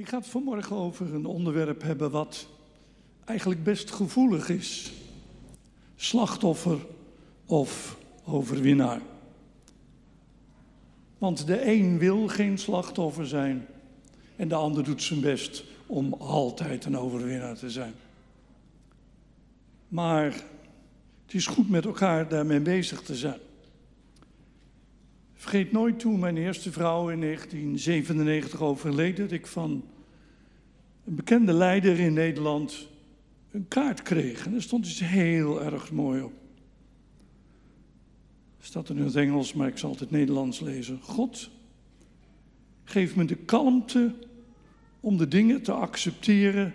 Ik ga het vanmorgen over een onderwerp hebben wat eigenlijk best gevoelig is. Slachtoffer of overwinnaar. Want de een wil geen slachtoffer zijn en de ander doet zijn best om altijd een overwinnaar te zijn. Maar het is goed met elkaar daarmee bezig te zijn. Vergeet nooit toen mijn eerste vrouw in 1997 overleed, dat ik van een bekende leider in Nederland een kaart kreeg. En er stond iets heel erg mooi op. Staat er in het Engels, maar ik zal het Nederlands lezen. God, geef me de kalmte om de dingen te accepteren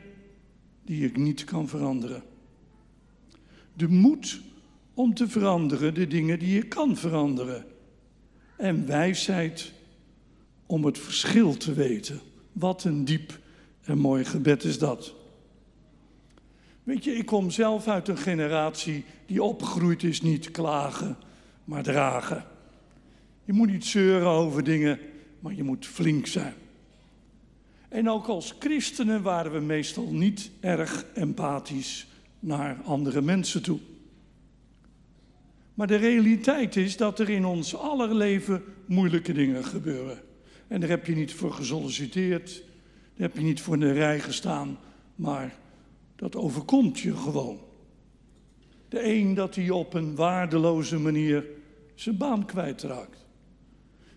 die ik niet kan veranderen. De moed om te veranderen de dingen die je kan veranderen. En wijsheid om het verschil te weten. Wat een diep en mooi gebed is dat. Weet je, ik kom zelf uit een generatie die opgegroeid is niet klagen, maar dragen. Je moet niet zeuren over dingen, maar je moet flink zijn. En ook als christenen waren we meestal niet erg empathisch naar andere mensen toe. Maar de realiteit is dat er in ons aller leven moeilijke dingen gebeuren. En daar heb je niet voor gesolliciteerd, daar heb je niet voor in de rij gestaan, maar dat overkomt je gewoon. De een dat hij op een waardeloze manier zijn baan kwijtraakt.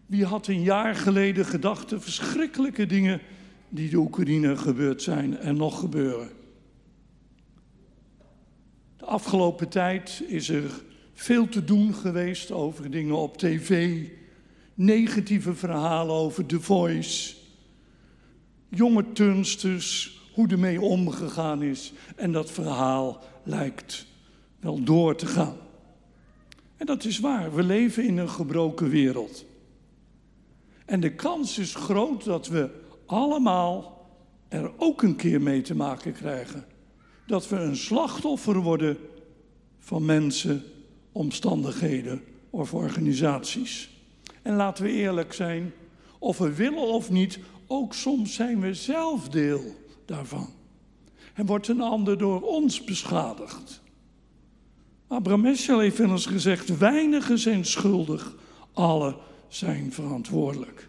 Wie had een jaar geleden gedacht de verschrikkelijke dingen die de Oekraïne gebeurd zijn en nog gebeuren? De afgelopen tijd is er veel te doen geweest over dingen op tv, negatieve verhalen over The Voice, jonge turnsters, hoe ermee omgegaan is. En dat verhaal lijkt wel door te gaan. En dat is waar, we leven in een gebroken wereld. En de kans is groot dat we allemaal er ook een keer mee te maken krijgen. Dat we een slachtoffer worden van mensen, omstandigheden of organisaties. En laten we eerlijk zijn, of we willen of niet, ook soms zijn we zelf deel daarvan. En wordt een ander door ons beschadigd. Abraham Eschel heeft wel eens gezegd: weinigen zijn schuldig, alle zijn verantwoordelijk.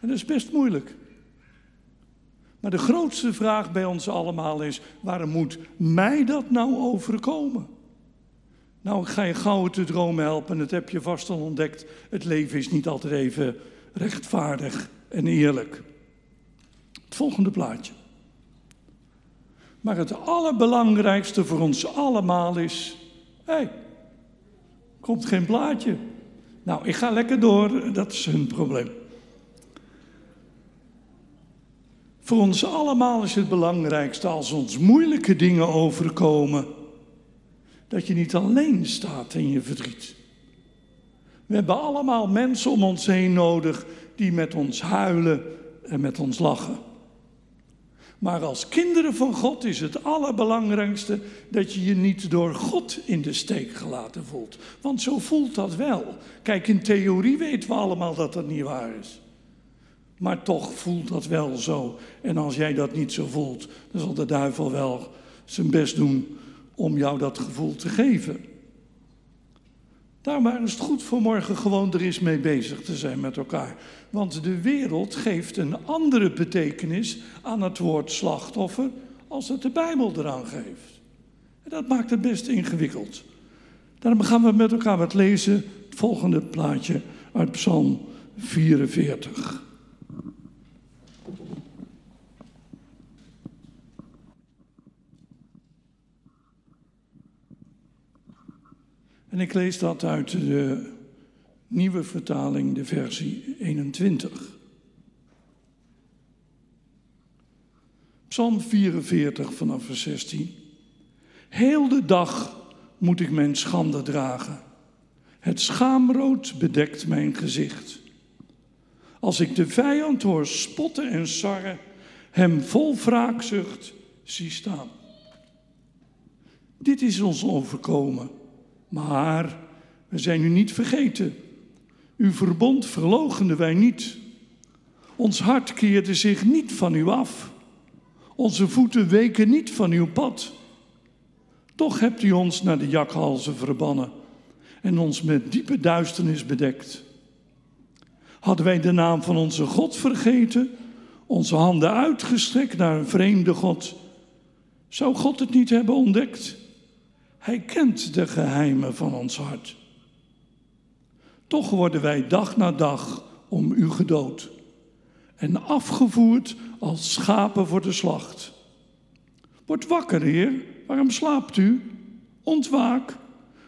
En dat is best moeilijk. Maar de grootste vraag bij ons allemaal is: waarom moet mij dat nou overkomen? Nou, ik ga je gauw te dromen helpen, dat heb je vast al ontdekt. Het leven is niet altijd even rechtvaardig en eerlijk. Het volgende plaatje. Maar het allerbelangrijkste voor ons allemaal is: hé, hey, komt geen plaatje. Nou, ik ga lekker door, dat is hun probleem. Voor ons allemaal is het belangrijkste als ons moeilijke dingen overkomen, dat je niet alleen staat in je verdriet. We hebben allemaal mensen om ons heen nodig die met ons huilen en met ons lachen. Maar als kinderen van God is het allerbelangrijkste dat je je niet door God in de steek gelaten voelt. Want zo voelt dat wel. Kijk, in theorie weten we allemaal dat dat niet waar is. Maar toch voelt dat wel zo. En als jij dat niet zo voelt, dan zal de duivel wel zijn best doen om jou dat gevoel te geven. Daarom is het goed voor morgen gewoon er eens mee bezig te zijn met elkaar. Want de wereld geeft een andere betekenis aan het woord slachtoffer als het de Bijbel eraan geeft. En dat maakt het best ingewikkeld. Daarom gaan we met elkaar wat lezen. Het volgende plaatje uit Psalm 44. En ik lees dat uit de nieuwe vertaling, de versie 21. Psalm 44 vanaf vers 16. Heel de dag moet ik mijn schande dragen. Het schaamrood bedekt mijn gezicht. Als ik de vijand hoor spotten en sarren, hem vol wraakzucht zie staan. Dit is ons overkomen. Maar we zijn u niet vergeten. Uw verbond verlogenden wij niet. Ons hart keerde zich niet van u af. Onze voeten weken niet van uw pad. Toch hebt u ons naar de jakhalzen verbannen en ons met diepe duisternis bedekt. Hadden wij de naam van onze God vergeten, onze handen uitgestrekt naar een vreemde God, zou God het niet hebben ontdekt? Hij kent de geheimen van ons hart. Toch worden wij dag na dag om u gedood en afgevoerd als schapen voor de slacht. Word wakker, Heer, waarom slaapt u? Ontwaak,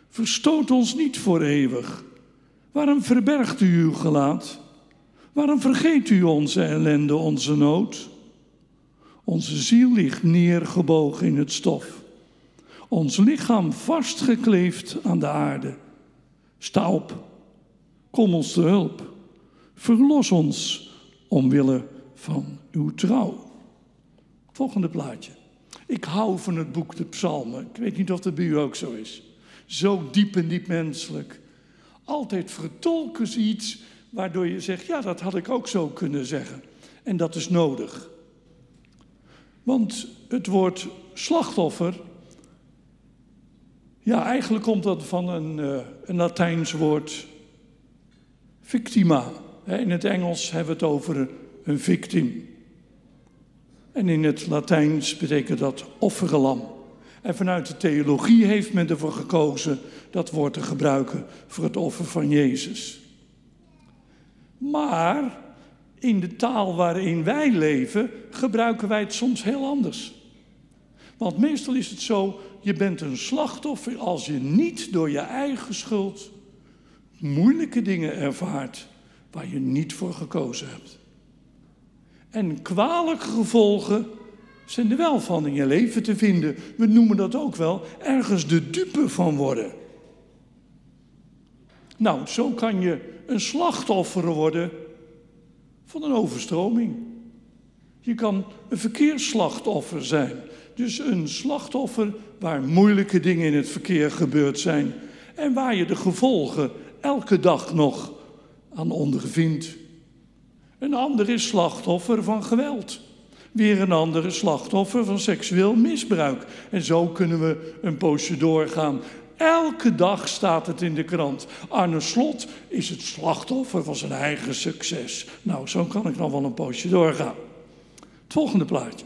verstoot ons niet voor eeuwig. Waarom verbergt u uw gelaat? Waarom vergeet u onze ellende, onze nood? Onze ziel ligt neergebogen in het stof. Ons lichaam vastgekleefd aan de aarde. Sta op, kom ons te hulp. Verlos ons omwille van uw trouw. Volgende plaatje. Ik hou van het boek De Psalmen. Ik weet niet of dat bij u ook zo is. Zo diep en diep menselijk. Altijd vertolken iets waardoor je zegt: ja, dat had ik ook zo kunnen zeggen. En dat is nodig. Want het woord slachtoffer, ja, eigenlijk komt dat van een, uh, een Latijns woord victima. In het Engels hebben we het over een victim. En in het Latijns betekent dat offerlam. En vanuit de theologie heeft men ervoor gekozen dat woord te gebruiken voor het offer van Jezus. Maar in de taal waarin wij leven gebruiken wij het soms heel anders. Want meestal is het zo, je bent een slachtoffer als je niet door je eigen schuld moeilijke dingen ervaart waar je niet voor gekozen hebt. En kwalijke gevolgen zijn er wel van in je leven te vinden. We noemen dat ook wel ergens de dupe van worden. Nou, zo kan je een slachtoffer worden van een overstroming. Je kan een verkeersslachtoffer zijn. Dus een slachtoffer waar moeilijke dingen in het verkeer gebeurd zijn. En waar je de gevolgen elke dag nog aan ondervindt. Een ander is slachtoffer van geweld. Weer een andere slachtoffer van seksueel misbruik. En zo kunnen we een poosje doorgaan. Elke dag staat het in de krant. Arne Slot is het slachtoffer van zijn eigen succes. Nou, zo kan ik nog wel een poosje doorgaan. Het volgende plaatje.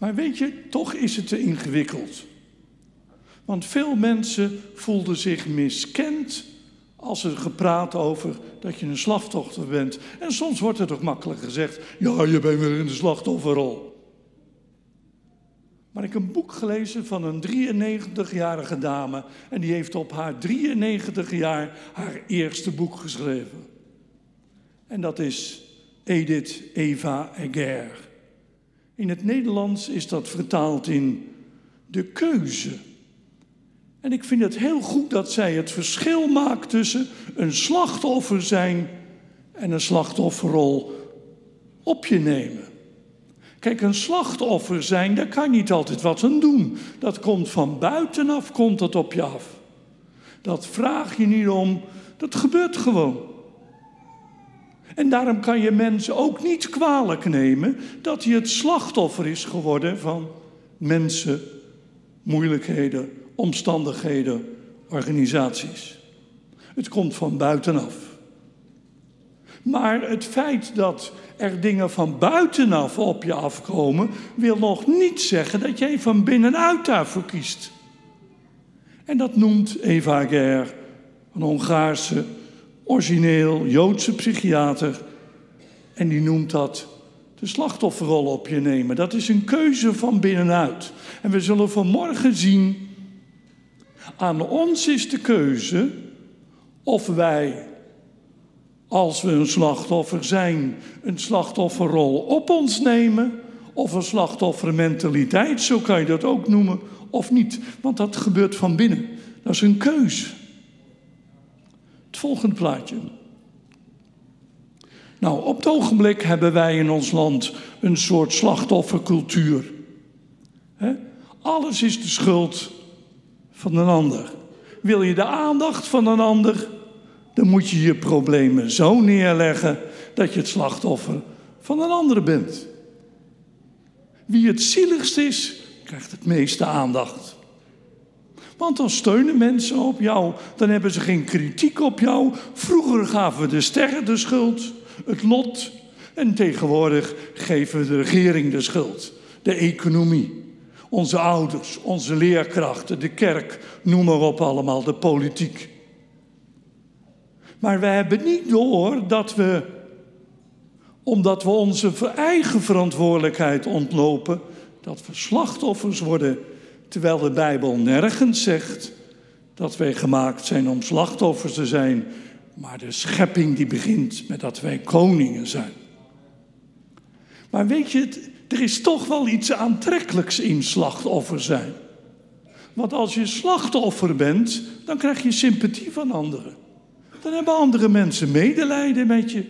Maar weet je, toch is het te ingewikkeld. Want veel mensen voelden zich miskend als er gepraat over dat je een slachtoffer bent. En soms wordt het ook makkelijk gezegd: ja, je bent weer in de slachtofferrol. Maar ik heb een boek gelezen van een 93-jarige dame. En die heeft op haar 93 jaar haar eerste boek geschreven. En dat is Edith Eva Eger. In het Nederlands is dat vertaald in De Keuze. En ik vind het heel goed dat zij het verschil maakt tussen een slachtoffer zijn en een slachtofferrol op je nemen. Kijk, een slachtoffer zijn, daar kan je niet altijd wat aan doen. Dat komt van buitenaf, komt dat op je af. Dat vraag je niet om, dat gebeurt gewoon. En daarom kan je mensen ook niet kwalijk nemen dat hij het slachtoffer is geworden van mensen, moeilijkheden, omstandigheden, organisaties. Het komt van buitenaf. Maar het feit dat er dingen van buitenaf op je afkomen, wil nog niet zeggen dat jij van binnenuit daarvoor kiest. En dat noemt Eva Ger, een Hongaarse, origineel Joodse psychiater. En die noemt dat de slachtofferrol op je nemen. Dat is een keuze van binnenuit. En we zullen vanmorgen zien, aan ons is de keuze of wij als we een slachtoffer zijn, een slachtofferrol op ons nemen, of een slachtoffermentaliteit, zo kan je dat ook noemen, of niet. Want dat gebeurt van binnen. Dat is een keuze. Het volgende plaatje. Nou, op het ogenblik hebben wij in ons land een soort slachtoffercultuur. Alles is de schuld van een ander. Wil je de aandacht van een ander? dan moet je je problemen zo neerleggen dat je het slachtoffer van een ander bent. Wie het zieligst is, krijgt het meeste aandacht. Want dan steunen mensen op jou, dan hebben ze geen kritiek op jou. Vroeger gaven we de sterren de schuld, het lot. En tegenwoordig geven we de regering de schuld, de economie. Onze ouders, onze leerkrachten, de kerk, noem maar op allemaal, de politiek. Maar we hebben niet door dat we, omdat we onze eigen verantwoordelijkheid ontlopen, dat we slachtoffers worden, terwijl de Bijbel nergens zegt dat wij gemaakt zijn om slachtoffers te zijn, maar de schepping die begint met dat wij koningen zijn. Maar weet je, er is toch wel iets aantrekkelijks in slachtoffer zijn. Want als je slachtoffer bent, dan krijg je sympathie van anderen. Dan hebben andere mensen medelijden met je.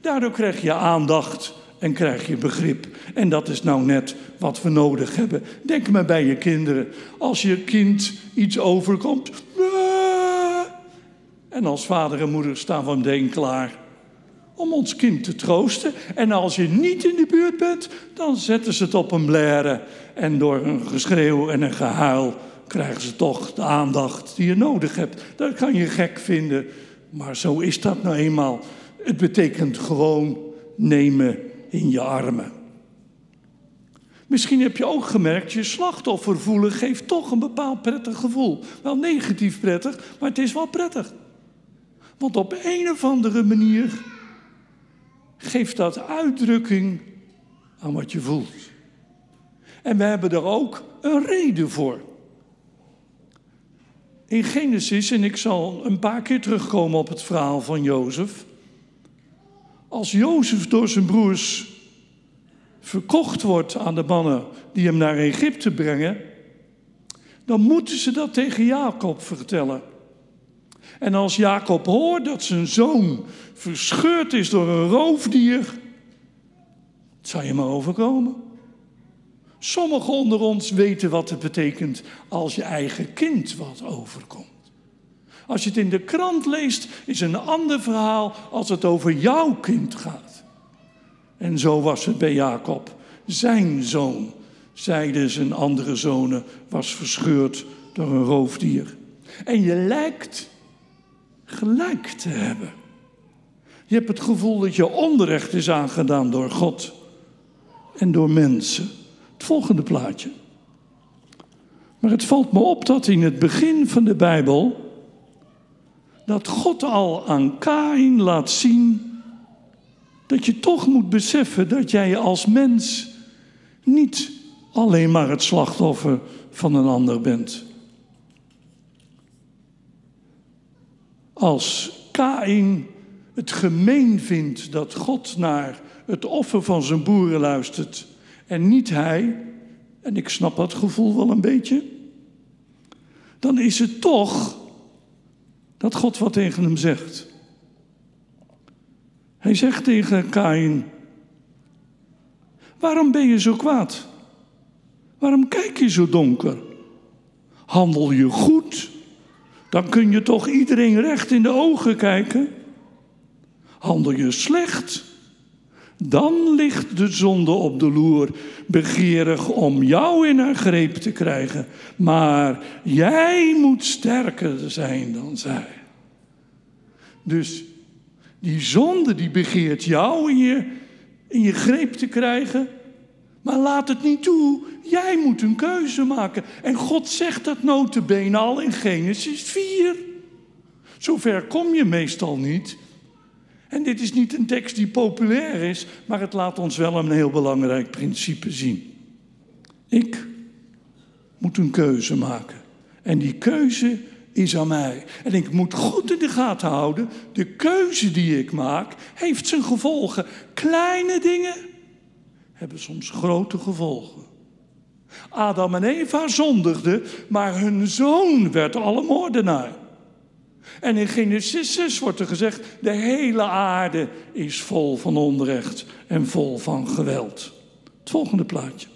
Daardoor krijg je aandacht en krijg je begrip. En dat is nou net wat we nodig hebben. Denk maar bij je kinderen. Als je kind iets overkomt. En als vader en moeder staan we meteen klaar om ons kind te troosten. En als je niet in de buurt bent, dan zetten ze het op een blaren. En door een geschreeuw en een gehuil krijgen ze toch de aandacht die je nodig hebt. Dat kan je gek vinden, maar zo is dat nou eenmaal. Het betekent gewoon nemen in je armen. Misschien heb je ook gemerkt, je slachtoffer voelen geeft toch een bepaald prettig gevoel. Wel negatief prettig, maar het is wel prettig. Want op een of andere manier geeft dat uitdrukking aan wat je voelt. En we hebben er ook een reden voor. In Genesis, en ik zal een paar keer terugkomen op het verhaal van Jozef. Als Jozef door zijn broers verkocht wordt aan de mannen die hem naar Egypte brengen, dan moeten ze dat tegen Jacob vertellen. En als Jacob hoort dat zijn zoon verscheurd is door een roofdier, het zou je maar overkomen. Sommigen onder ons weten wat het betekent als je eigen kind wat overkomt. Als je het in de krant leest, is een ander verhaal als het over jouw kind gaat. En zo was het bij Jacob. Zijn zoon, zeiden zijn andere zonen, was verscheurd door een roofdier. En je lijkt gelijk te hebben. Je hebt het gevoel dat je onrecht is aangedaan door God en door mensen. Het volgende plaatje. Maar het valt me op dat in het begin van de Bijbel dat God al aan Kain laat zien dat je toch moet beseffen dat jij als mens niet alleen maar het slachtoffer van een ander bent. Als Kain het gemeen vindt dat God naar het offer van zijn boeren luistert en niet hij, en ik snap dat gevoel wel een beetje, dan is het toch dat God wat tegen hem zegt. Hij zegt tegen Kain: Waarom ben je zo kwaad? Waarom kijk je zo donker? Handel je goed? Dan kun je toch iedereen recht in de ogen kijken? Handel je slecht? Dan ligt de zonde op de loer, begeerig om jou in haar greep te krijgen. Maar jij moet sterker zijn dan zij. Dus die zonde die begeert jou in je, in je greep te krijgen. Maar laat het niet toe. Jij moet een keuze maken. En God zegt dat notabene al in Genesis 4. Zover kom je meestal niet. En dit is niet een tekst die populair is, maar het laat ons wel een heel belangrijk principe zien. Ik moet een keuze maken. En die keuze is aan mij. En ik moet goed in de gaten houden, de keuze die ik maak, heeft zijn gevolgen. Kleine dingen hebben soms grote gevolgen. Adam en Eva zondigden, maar hun zoon werd alle moordenaar. En in Genesis 6 wordt er gezegd: de hele aarde is vol van onrecht en vol van geweld. Het volgende plaatje.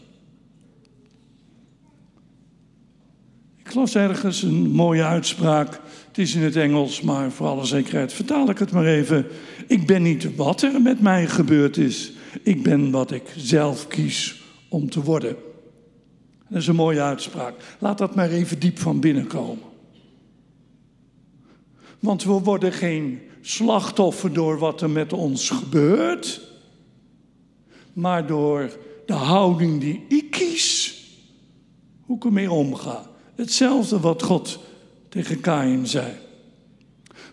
Ik las ergens een mooie uitspraak Het is in het Engels, maar voor alle zekerheid vertaal ik het maar even. Ik ben niet wat er met mij gebeurd is. Ik ben wat ik zelf kies om te worden. Dat is een mooie uitspraak. Laat dat maar even diep van binnen komen. Want we worden geen slachtoffer door wat er met ons gebeurt, maar door de houding die ik kies, hoe ik ermee omga. Hetzelfde wat God tegen Kain zei.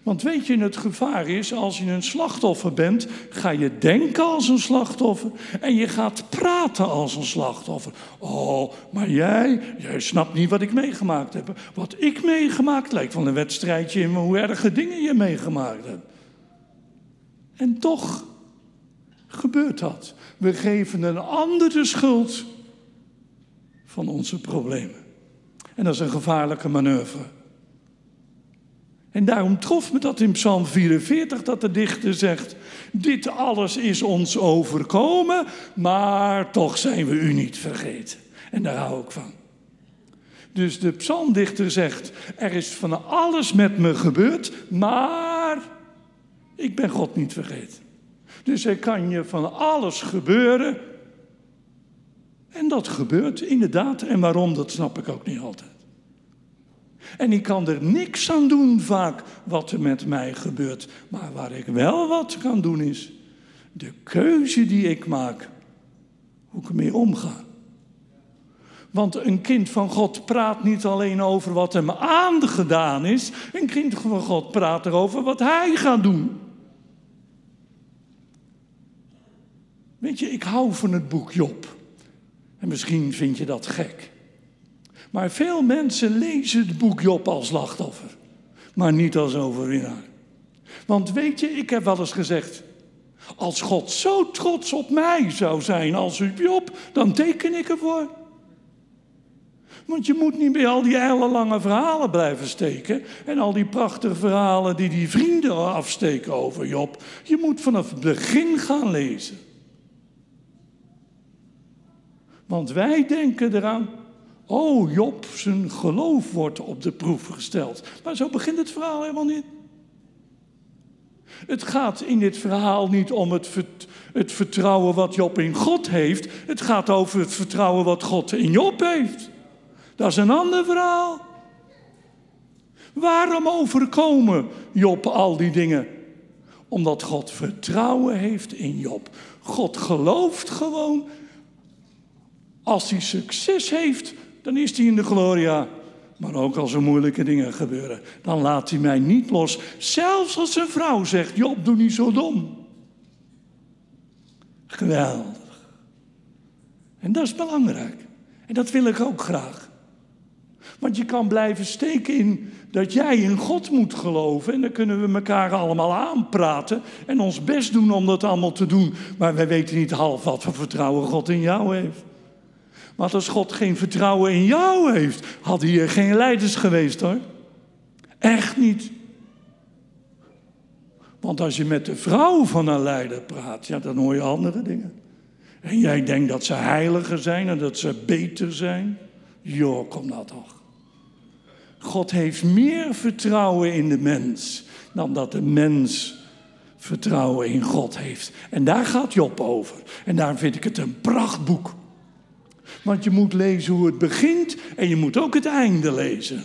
Want weet je, het gevaar is, als je een slachtoffer bent, ga je denken als een slachtoffer en je gaat praten als een slachtoffer. Oh, maar jij, jij snapt niet wat ik meegemaakt heb. Wat ik meegemaakt lijkt van een wedstrijdje in hoe erge dingen je meegemaakt hebt. En toch gebeurt dat. We geven een ander de schuld van onze problemen. En dat is een gevaarlijke manoeuvre. En daarom trof me dat in Psalm 44 dat de dichter zegt: Dit alles is ons overkomen, maar toch zijn we u niet vergeten. En daar hou ik van. Dus de psalmdichter zegt: Er is van alles met me gebeurd, maar ik ben God niet vergeten. Dus er kan je van alles gebeuren. En dat gebeurt inderdaad. En waarom, dat snap ik ook niet altijd. En ik kan er niks aan doen vaak wat er met mij gebeurt. Maar waar ik wel wat kan doen is de keuze die ik maak. Hoe ik ermee omga. Want een kind van God praat niet alleen over wat hem aangedaan is. Een kind van God praat erover wat hij gaat doen. Weet je, ik hou van het boek Job. En misschien vind je dat gek. Maar veel mensen lezen het boek Job als slachtoffer, maar niet als overwinnaar. Want weet je, ik heb wel eens gezegd, als God zo trots op mij zou zijn als op Job, dan teken ik ervoor. Want je moet niet bij al die hele lange verhalen blijven steken. En al die prachtige verhalen die die vrienden afsteken over Job. Je moet vanaf het begin gaan lezen. Want wij denken eraan, oh Job, zijn geloof wordt op de proef gesteld. Maar zo begint het verhaal helemaal niet. Het gaat in dit verhaal niet om het, het vertrouwen wat Job in God heeft. Het gaat over het vertrouwen wat God in Job heeft. Dat is een ander verhaal. Waarom overkomen Job al die dingen? Omdat God vertrouwen heeft in Job. God gelooft gewoon als hij succes heeft, dan is hij in de gloria. Maar ook als er moeilijke dingen gebeuren, dan laat hij mij niet los. Zelfs als een vrouw zegt: Job, doe niet zo dom. Geweldig. En dat is belangrijk. En dat wil ik ook graag. Want je kan blijven steken in dat jij in God moet geloven. En dan kunnen we elkaar allemaal aanpraten en ons best doen om dat allemaal te doen. Maar wij weten niet half wat voor vertrouwen God in jou heeft. Want als God geen vertrouwen in jou heeft, had hier geen leiders geweest hoor. Echt niet. Want als je met de vrouw van een leider praat, ja, dan hoor je andere dingen. En jij denkt dat ze heiliger zijn en dat ze beter zijn. Joh, kom nou toch. God heeft meer vertrouwen in de mens dan dat de mens vertrouwen in God heeft. En daar gaat Job over. En daarom vind ik het een prachtboek. Want je moet lezen hoe het begint en je moet ook het einde lezen.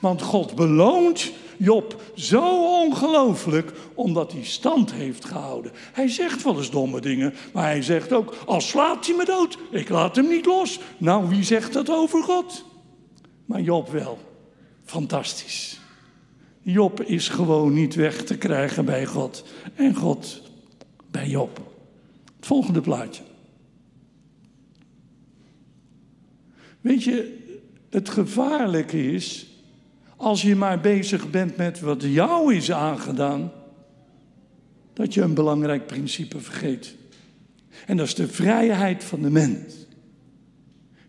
Want God beloont Job zo ongelooflijk omdat hij stand heeft gehouden. Hij zegt wel eens domme dingen, maar hij zegt ook: Al slaat hij me dood, ik laat hem niet los. Nou, wie zegt dat over God? Maar Job wel. Fantastisch. Job is gewoon niet weg te krijgen bij God en God bij Job. Het volgende plaatje. Weet je, het gevaarlijke is, als je maar bezig bent met wat jou is aangedaan, dat je een belangrijk principe vergeet. En dat is de vrijheid van de mens.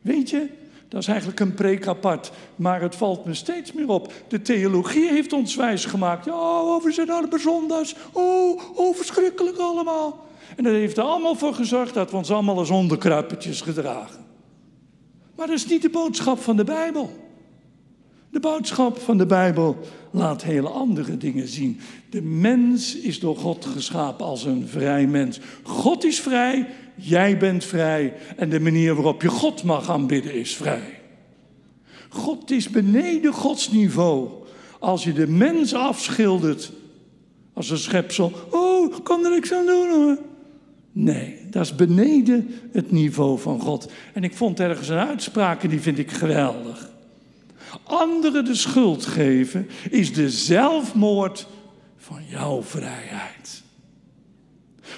Weet je, dat is eigenlijk een preek apart, maar het valt me steeds meer op. De theologie heeft ons wijs gemaakt. Oh, we zijn allemaal zondags. Oh, oh, verschrikkelijk allemaal. En dat heeft er allemaal voor gezorgd dat we ons allemaal als onderkruipertjes gedragen. Maar dat is niet de boodschap van de Bijbel. De boodschap van de Bijbel laat hele andere dingen zien. De mens is door God geschapen als een vrij mens. God is vrij, jij bent vrij en de manier waarop je God mag aanbidden is vrij. God is beneden Gods niveau. Als je de mens afschildert als een schepsel, oh, kan er niks aan doen hoor. Nee, dat is beneden het niveau van God. En ik vond ergens een uitspraak en die vind ik geweldig. Anderen de schuld geven is de zelfmoord van jouw vrijheid.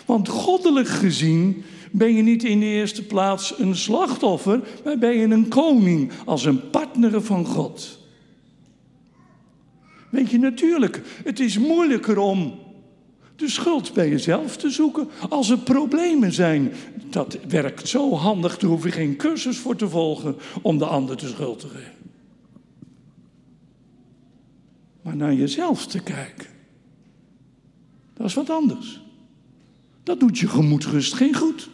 Want goddelijk gezien ben je niet in de eerste plaats een slachtoffer, maar ben je een koning als een partner van God. Weet je, natuurlijk, het is moeilijker om de schuld bij jezelf te zoeken. Als er problemen zijn, dat werkt zo handig, daar hoef je geen cursus voor te volgen om de ander de schuld te geven. Maar naar jezelf te kijken, dat is wat anders. Dat doet je gemoedsrust geen goed.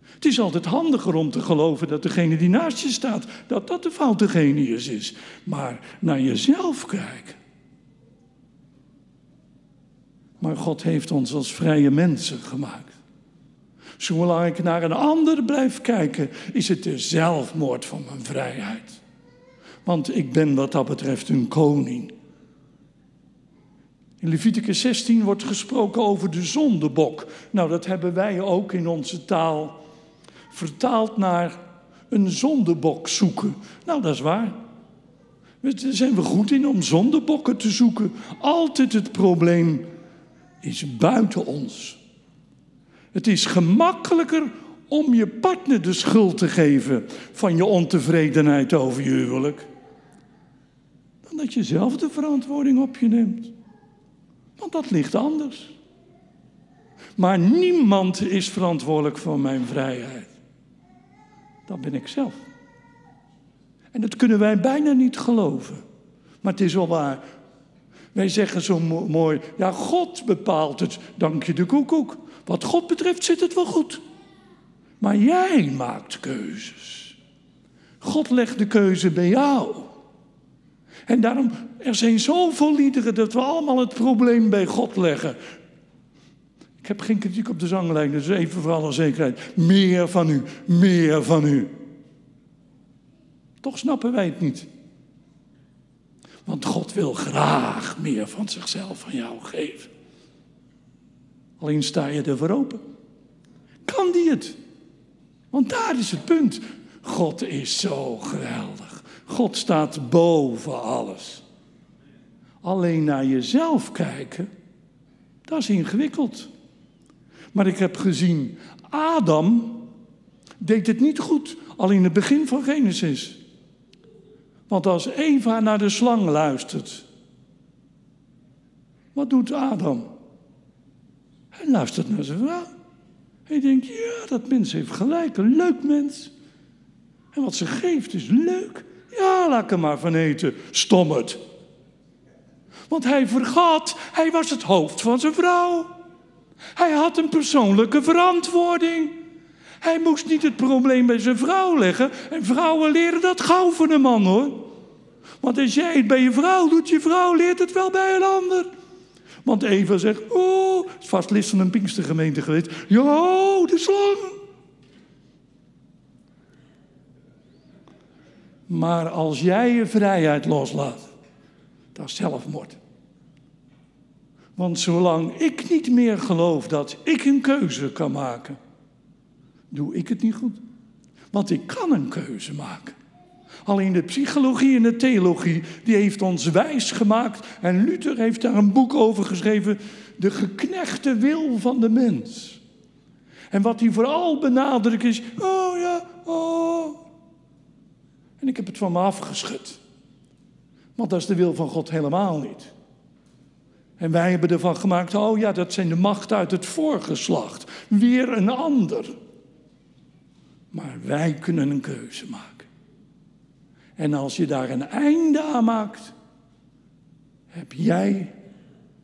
Het is altijd handiger om te geloven dat degene die naast je staat, dat dat de foute genius is. Maar naar jezelf kijken. Maar God heeft ons als vrije mensen gemaakt. Zolang ik naar een ander blijf kijken, is het de zelfmoord van mijn vrijheid. Want ik ben wat dat betreft een koning. In Leviticus 16 wordt gesproken over de zondebok. Nou, dat hebben wij ook in onze taal vertaald naar een zondebok zoeken. Nou, dat is waar. Daar zijn we goed in om zondebokken te zoeken. Altijd het probleem is buiten ons. Het is gemakkelijker om je partner de schuld te geven van je ontevredenheid over je huwelijk, dan dat je zelf de verantwoording op je neemt. Want dat ligt anders. Maar niemand is verantwoordelijk voor mijn vrijheid. Dat ben ik zelf. En dat kunnen wij bijna niet geloven. Maar het is wel waar. Wij zeggen zo mooi, ja, God bepaalt het, dank je de koekoek. Wat God betreft zit het wel goed. Maar jij maakt keuzes. God legt de keuze bij jou. En daarom, er zijn zoveel liederen dat we allemaal het probleem bij God leggen. Ik heb geen kritiek op de zanglijn, dus even voor alle zekerheid. Meer van u, meer van u. Toch snappen wij het niet. Want God wil graag meer van zichzelf van jou geven. Alleen sta je ervoor open. Kan die het? Want daar is het punt. God is zo geweldig. God staat boven alles. Alleen naar jezelf kijken, dat is ingewikkeld. Maar ik heb gezien, Adam deed het niet goed, al in het begin van Genesis. Want als Eva naar de slang luistert, wat doet Adam? Hij luistert naar zijn vrouw. Hij denkt, ja, dat mens heeft gelijk, een leuk mens. En wat ze geeft is leuk. Ja, laat ik er maar van eten, stommerd. Want hij vergat, hij was het hoofd van zijn vrouw. Hij had een persoonlijke verantwoording. Hij moest niet het probleem bij zijn vrouw leggen. En vrouwen leren dat gauw van een man hoor. Want als jij het bij je vrouw doet, je vrouw leert het wel bij een ander. Want Eva zegt, oh, het vast list van een Pinkstergemeente geweest. Ja, oh, de slang. Maar als jij je vrijheid loslaat, dat is zelfmoord. Want zolang ik niet meer geloof dat ik een keuze kan maken, doe ik het niet goed. Want ik kan een keuze maken. Alleen de psychologie en de theologie, die heeft ons wijs gemaakt. En Luther heeft daar een boek over geschreven. De geknechte wil van de mens. En wat hij vooral benadrukt is, oh ja, oh. En ik heb het van me afgeschud. Want dat is de wil van God helemaal niet. En wij hebben ervan gemaakt, oh ja, dat zijn de machten uit het voorgeslacht. Weer een ander. Maar wij kunnen een keuze maken. En als je daar een einde aan maakt, heb jij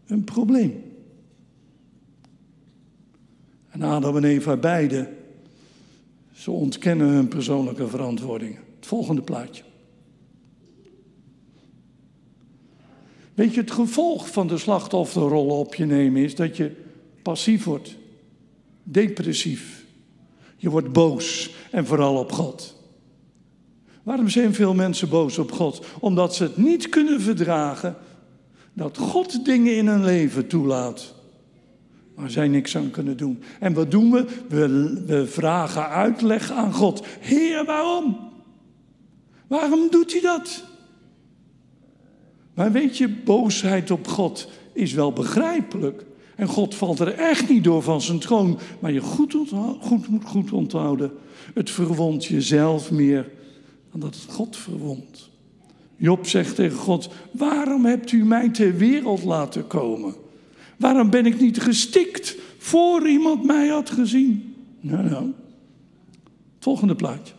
een probleem. En Adam en Eva beide, ze ontkennen hun persoonlijke verantwoordingen. Het volgende plaatje. Weet je, het gevolg van de slachtofferrol op je nemen is dat je passief wordt, depressief. Je wordt boos en vooral op God. Waarom zijn veel mensen boos op God? Omdat ze het niet kunnen verdragen dat God dingen in hun leven toelaat waar zij niks aan kunnen doen. En wat doen we? We, we vragen uitleg aan God. Heer, waarom? Waarom doet hij dat? Maar weet je, boosheid op God is wel begrijpelijk. En God valt er echt niet door van zijn troon. Maar je goed, goed moet goed onthouden. Het verwondt jezelf meer dan dat het God verwondt. Job zegt tegen God: Waarom hebt u mij ter wereld laten komen? Waarom ben ik niet gestikt voor iemand mij had gezien? Nou, nou. Volgende plaatje.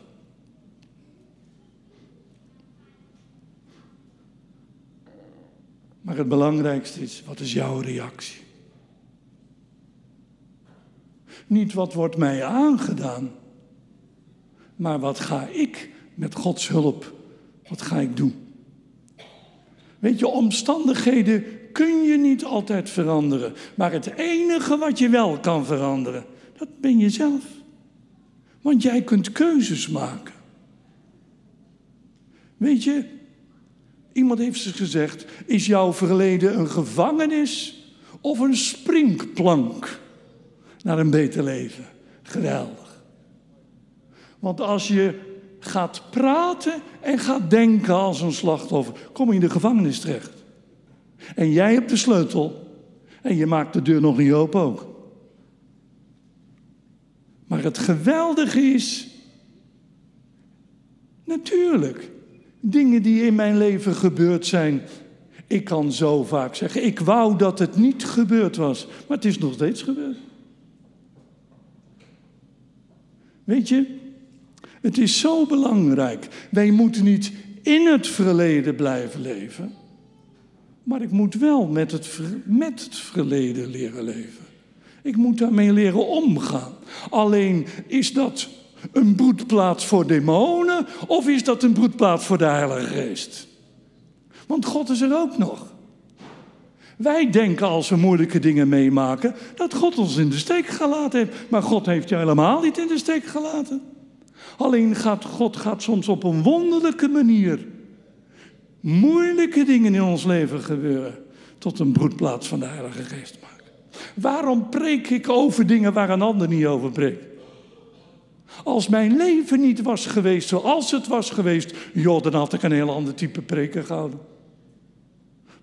Maar het belangrijkste is, wat is jouw reactie? Niet wat wordt mij aangedaan, maar wat ga ik met Gods hulp, wat ga ik doen? Weet je, omstandigheden kun je niet altijd veranderen. Maar het enige wat je wel kan veranderen, dat ben jezelf. Want jij kunt keuzes maken. Weet je, iemand heeft ze gezegd: is jouw verleden een gevangenis of een springplank naar een beter leven? Geweldig. Want als je gaat praten en gaat denken als een slachtoffer, kom je in de gevangenis terecht. En jij hebt de sleutel en je maakt de deur nog niet open ook. Maar het geweldige is, natuurlijk, dingen die in mijn leven gebeurd zijn. Ik kan zo vaak zeggen, ik wou dat het niet gebeurd was, maar het is nog steeds gebeurd. Weet je, het is zo belangrijk. Wij moeten niet in het verleden blijven leven. Maar ik moet wel met het, met het verleden leren leven. Ik moet daarmee leren omgaan. Alleen is dat een broedplaats voor demonen of is dat een broedplaats voor de Heilige Geest? Want God is er ook nog. Wij denken als we moeilijke dingen meemaken dat God ons in de steek gelaten heeft. Maar God heeft je helemaal niet in de steek gelaten. Alleen gaat God gaat soms op een wonderlijke manier moeilijke dingen in ons leven gebeuren tot een broedplaats van de Heilige Geest maken. Waarom preek ik over dingen waar een ander niet over preekt? Als mijn leven niet was geweest zoals het was geweest, joh, dan had ik een heel ander type preken gehouden.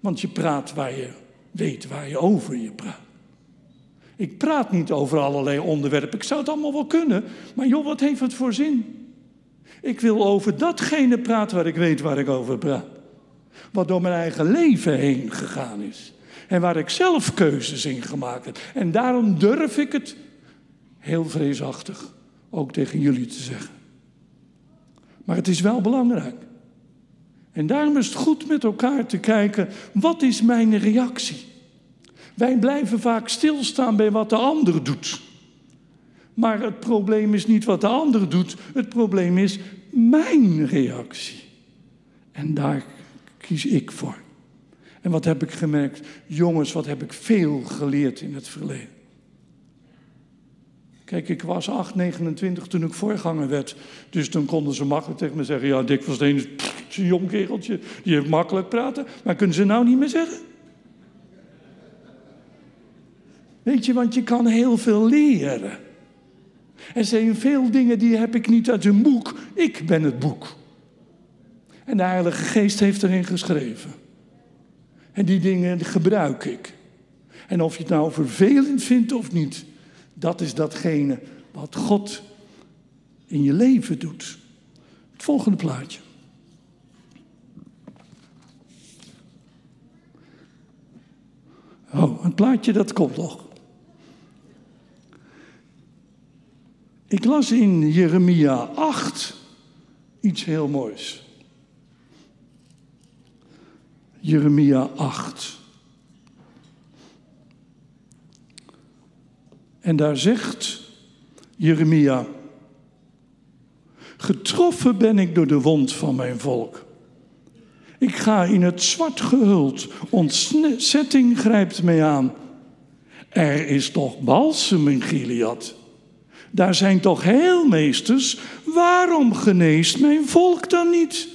Want je praat waar je weet waar je over je praat. Ik praat niet over allerlei onderwerpen. Ik zou het allemaal wel kunnen, maar joh, wat heeft het voor zin? Ik wil over datgene praten waar ik weet waar ik over praat wat door mijn eigen leven heen gegaan is. En waar ik zelf keuzes in gemaakt heb. En daarom durf ik het heel vreesachtig ook tegen jullie te zeggen. Maar het is wel belangrijk. En daarom is het goed met elkaar te kijken, wat is mijn reactie? Wij blijven vaak stilstaan bij wat de ander doet. Maar het probleem is niet wat de ander doet, het probleem is mijn reactie. En daar kies ik voor. En wat heb ik gemerkt? Jongens, wat heb ik veel geleerd in het verleden. Kijk, ik was 8, 29 toen ik voorganger werd. Dus dan konden ze makkelijk tegen me zeggen: Ja, Dick was een, een jong kereltje, die heeft makkelijk praten. Maar kunnen ze nou niet meer zeggen? Weet je, want je kan heel veel leren. Er zijn veel dingen die heb ik niet uit een boek. Ik ben het boek. En de Heilige Geest heeft erin geschreven. En die dingen gebruik ik. En of je het nou vervelend vindt of niet, dat is datgene wat God in je leven doet. Het volgende plaatje. Oh, een plaatje dat komt nog. Ik las in Jeremia 8 iets heel moois. Jeremia 8. En daar zegt Jeremia: Getroffen ben ik door de wond van mijn volk. Ik ga in het zwart gehuld. Ontzetting grijpt mij aan. Er is toch balsem in Gilead? Daar zijn toch heelmeesters? Waarom geneest mijn volk dan niet?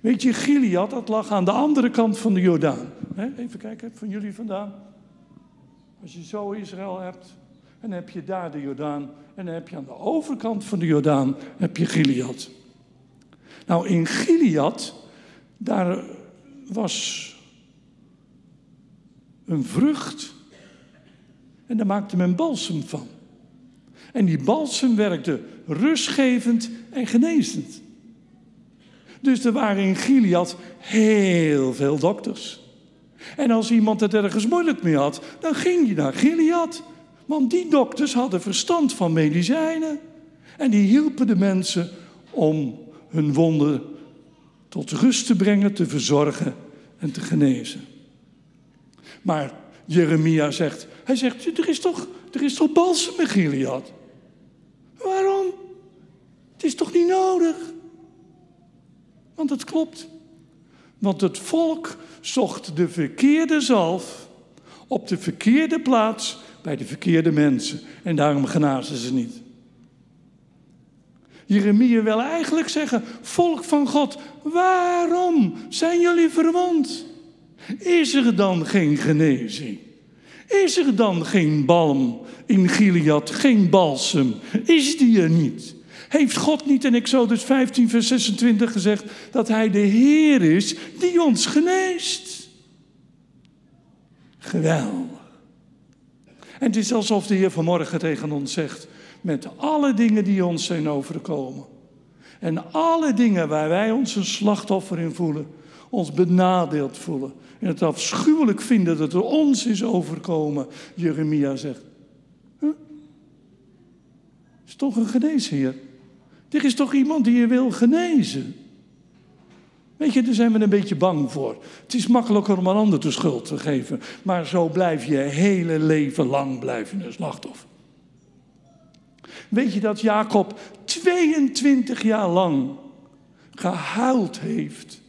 Weet je, Gilead, dat lag aan de andere kant van de Jordaan. Even kijken, van jullie vandaan. Als je zo Israël hebt, dan heb je daar de Jordaan. En dan heb je aan de overkant van de Jordaan, heb je Gilead. Nou, in Gilead, daar was een vrucht en daar maakte men balsem van. En die balsem werkte rustgevend en genezend. Dus er waren in Gilead heel veel dokters. En als iemand het ergens moeilijk mee had, dan ging je naar Gilead. Want die dokters hadden verstand van medicijnen. En die hielpen de mensen om hun wonden tot rust te brengen, te verzorgen en te genezen. Maar Jeremia zegt, hij zegt, er is toch, er is toch balsem in Gilead? Waarom? Het is toch niet nodig? Want het klopt. Want het volk zocht de verkeerde zalf op de verkeerde plaats bij de verkeerde mensen. En daarom genazen ze niet. Jeremia wil eigenlijk zeggen: Volk van God, waarom zijn jullie verwond? Is er dan geen genezing? Is er dan geen balm in Gilead, geen balsem? Is die er niet? Heeft God niet in Exodus 15, vers 26 gezegd dat Hij de Heer is die ons geneest? Geweldig. En het is alsof de Heer vanmorgen tegen ons zegt: met alle dingen die ons zijn overkomen. En alle dingen waar wij ons een slachtoffer in voelen, ons benadeeld voelen. En het afschuwelijk vinden dat het ons is overkomen, Jeremia zegt. Huh? Is toch een geneesheer? Er is toch iemand die je wil genezen? Weet je, daar zijn we een beetje bang voor. Het is makkelijker om een ander de schuld te geven. Maar zo blijf je hele leven lang blijven een slachtoffer. Weet je dat Jacob 22 jaar lang gehuild heeft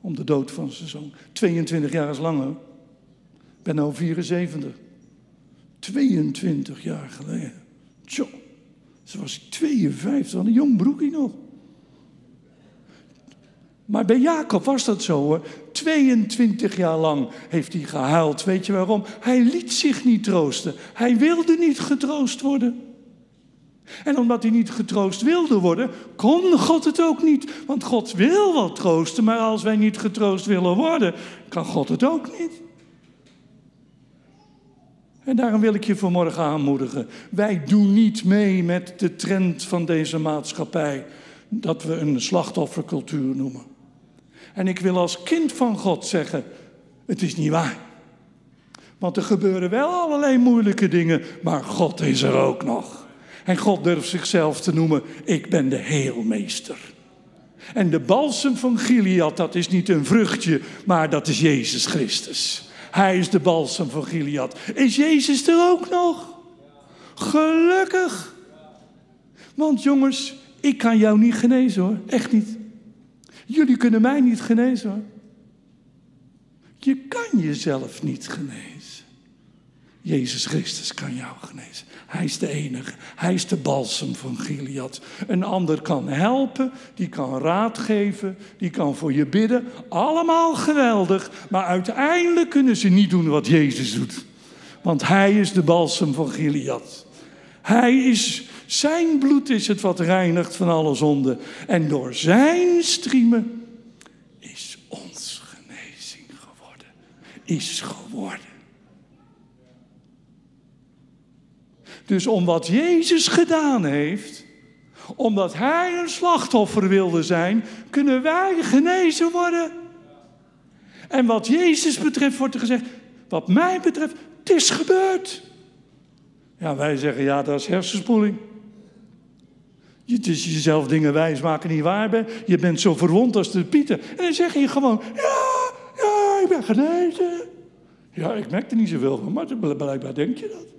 om de dood van zijn zoon? 22 jaar is lang Ik ben nu 74. 22 jaar geleden. Tjo, ze was 52, een jong broekie nog. Maar bij Jacob was dat zo hoor. 22 jaar lang heeft hij gehuild. Weet je waarom? Hij liet zich niet troosten. Hij wilde niet getroost worden. En omdat hij niet getroost wilde worden, kon God het ook niet. Want God wil wel troosten, maar als wij niet getroost willen worden, kan God het ook niet. En daarom wil ik je vanmorgen aanmoedigen. Wij doen niet mee met de trend van deze maatschappij, dat we een slachtoffercultuur noemen. En ik wil als kind van God zeggen, het is niet waar. Want er gebeuren wel allerlei moeilijke dingen, maar God is er ook nog. En God durft zichzelf te noemen, ik ben de heelmeester. En de balsem van Gilead, dat is niet een vruchtje, maar dat is Jezus Christus. Hij is de balsem van Gilead. Is Jezus er ook nog? Gelukkig. Want jongens, ik kan jou niet genezen hoor, echt niet. Jullie kunnen mij niet genezen hoor. Je kan jezelf niet genezen. Jezus Christus kan jou genezen. Hij is de enige. Hij is de balsem van Gilead. Een ander kan helpen, die kan raad geven, die kan voor je bidden. Allemaal geweldig. Maar uiteindelijk kunnen ze niet doen wat Jezus doet. Want Hij is de balsem van Gilead. Hij is, zijn bloed is het wat reinigt van alle zonde. En door zijn striemen is ons genezing geworden. Is geworden. Dus om wat Jezus gedaan heeft, omdat Hij een slachtoffer wilde zijn, kunnen wij genezen worden. En wat Jezus betreft wordt er gezegd, wat mij betreft, het is gebeurd. Ja, wij zeggen ja, dat is hersenspoeling. Je, is jezelf dingen wijs maken niet waar bent. Je bent zo verwond als de pieten. En dan zeg je gewoon, ja, ja, ik ben genezen. Ja, ik merk er niet zoveel van, maar blijkbaar denk je dat.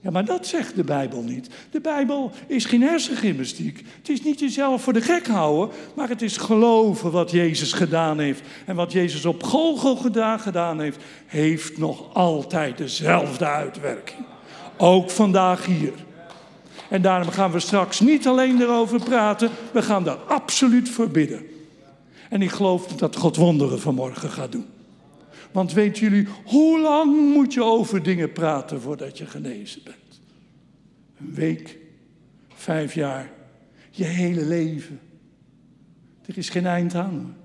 Ja, maar dat zegt de Bijbel niet. De Bijbel is geen hersengymnastiek. Het is niet jezelf voor de gek houden, maar het is geloven wat Jezus gedaan heeft. En wat Jezus op Golgotha gedaan heeft, heeft nog altijd dezelfde uitwerking. Ook vandaag hier. En daarom gaan we straks niet alleen erover praten, we gaan daar absoluut voor bidden. En ik geloof dat God wonderen vanmorgen gaat doen. Want weten jullie, hoe lang moet je over dingen praten voordat je genezen bent? Een week, vijf jaar, je hele leven. Er is geen eind aan.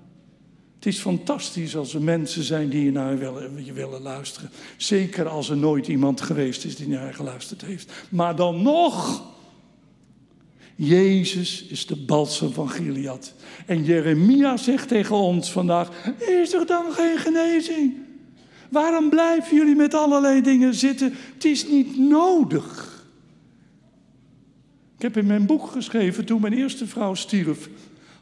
Het is fantastisch als er mensen zijn die je naar willen, je willen luisteren. Zeker als er nooit iemand geweest is die naar je geluisterd heeft. Maar dan nog, Jezus is de balsem van Gilead. En Jeremia zegt tegen ons vandaag, is er dan geen genezing? Waarom blijven jullie met allerlei dingen zitten? Het is niet nodig. Ik heb in mijn boek geschreven, toen mijn eerste vrouw stierf,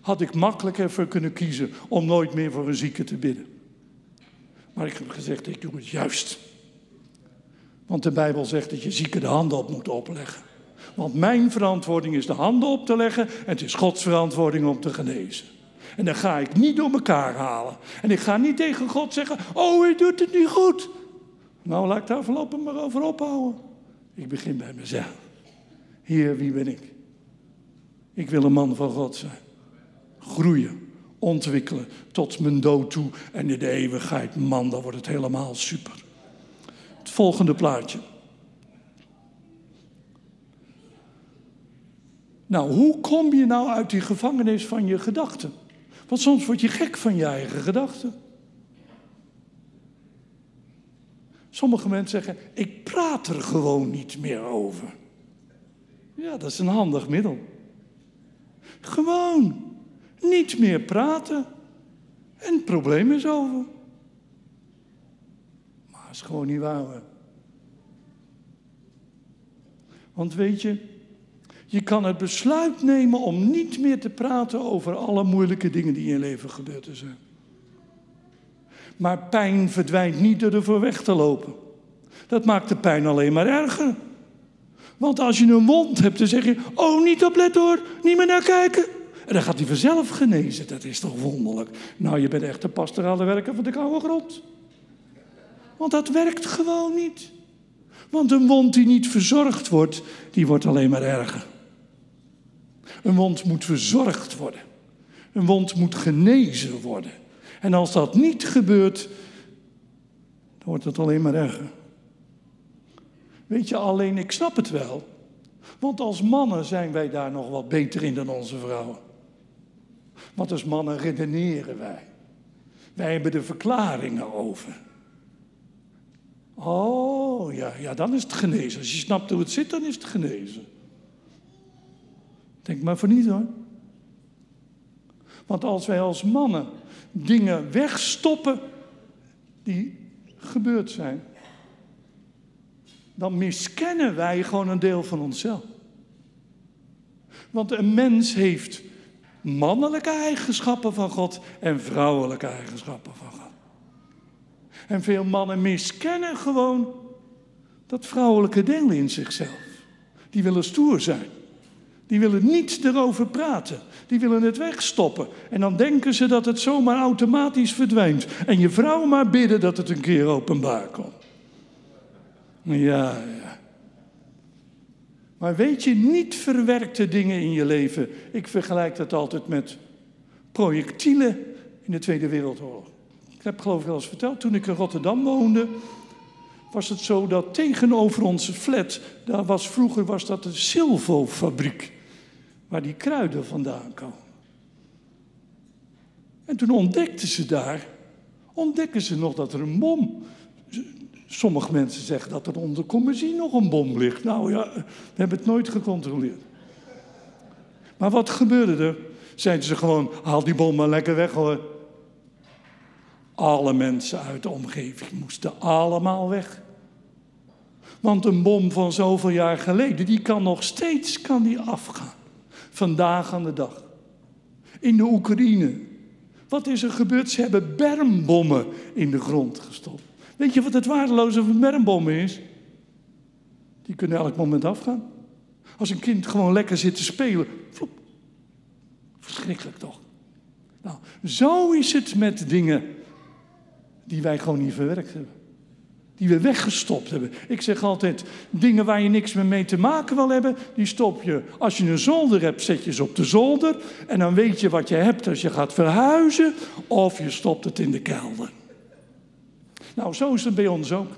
had ik makkelijk ervoor kunnen kiezen om nooit meer voor een zieke te bidden. Maar ik heb gezegd, ik doe het juist. Want de Bijbel zegt dat je zieken de handen op moet opleggen. Want mijn verantwoording is de handen op te leggen en het is Gods verantwoording om te genezen. En dan ga ik niet door elkaar halen. En ik ga niet tegen God zeggen, oh, hij doet het niet goed. Nou, laat ik daar voorlopig maar over ophouden. Ik begin bij mezelf. Heer, wie ben ik? Ik wil een man van God zijn. Groeien, ontwikkelen tot mijn dood toe. En in de eeuwigheid, man, dan wordt het helemaal super. Het volgende plaatje. Nou, hoe kom je nou uit die gevangenis van je gedachten? Want soms word je gek van je eigen gedachten. Sommige mensen zeggen, ik praat er gewoon niet meer over. Ja, dat is een handig middel. Gewoon niet meer praten en het probleem is over. Maar het is gewoon niet waar. Want weet je, je kan het besluit nemen om niet meer te praten over alle moeilijke dingen die in je leven gebeurd zijn. Maar pijn verdwijnt niet door ervoor weg te lopen. Dat maakt de pijn alleen maar erger. Want als je een wond hebt, dan zeg je: Oh, niet opletten hoor, niet meer naar kijken. En dan gaat hij vanzelf genezen. Dat is toch wonderlijk? Nou, je bent echt de pastorale werker van de koude grond. Want dat werkt gewoon niet. Want een wond die niet verzorgd wordt, die wordt alleen maar erger. Een wond moet verzorgd worden. Een wond moet genezen worden. En als dat niet gebeurt, dan wordt het alleen maar erger. Weet je, alleen ik snap het wel. Want als mannen zijn wij daar nog wat beter in dan onze vrouwen. Want als mannen redeneren wij. Wij hebben de verklaringen over. Oh, ja, ja, dan is het genezen. Als je snapt hoe het zit, dan is het genezen. Denk maar voor niet hoor. Want als wij als mannen dingen wegstoppen die gebeurd zijn, dan miskennen wij gewoon een deel van onszelf. Want een mens heeft mannelijke eigenschappen van God en vrouwelijke eigenschappen van God. En veel mannen miskennen gewoon dat vrouwelijke deel in zichzelf. Die willen stoer zijn. Die willen niet erover praten. Die willen het wegstoppen. En dan denken ze dat het zomaar automatisch verdwijnt. En je vrouw maar bidden dat het een keer openbaar komt. Ja, ja. Maar weet je, niet verwerkte dingen in je leven. Ik vergelijk dat altijd met projectielen in de Tweede Wereldoorlog. Ik heb geloof ik wel eens verteld, toen ik in Rotterdam woonde, was het zo dat tegenover onze flat, daar was vroeger was dat een Silvo-fabriek waar die kruiden vandaan komen. En toen ontdekten ze daar, ontdekken ze nog dat er een bom. Sommige mensen zeggen dat er onder commissie nog een bom ligt. Nou ja, we hebben het nooit gecontroleerd. Maar wat gebeurde er? Zeiden ze gewoon, haal die bom maar lekker weg hoor. Alle mensen uit de omgeving moesten allemaal weg. Want een bom van zoveel jaar geleden, die kan nog steeds kan die afgaan. Vandaag aan de dag. In de Oekraïne. Wat is er gebeurd? Ze hebben bermbommen in de grond gestopt. Weet je wat het waardeloze van bermbommen is? Die kunnen elk moment afgaan. Als een kind gewoon lekker zit te spelen. Verschrikkelijk toch? Nou, zo is het met dingen die wij gewoon niet verwerkt hebben. Die we weggestopt hebben. Ik zeg altijd, dingen waar je niks meer mee te maken wil hebben, die stop je. Als je een zolder hebt, zet je ze op de zolder. En dan weet je wat je hebt als je gaat verhuizen. Of je stopt het in de kelder. Nou, zo is het bij ons ook.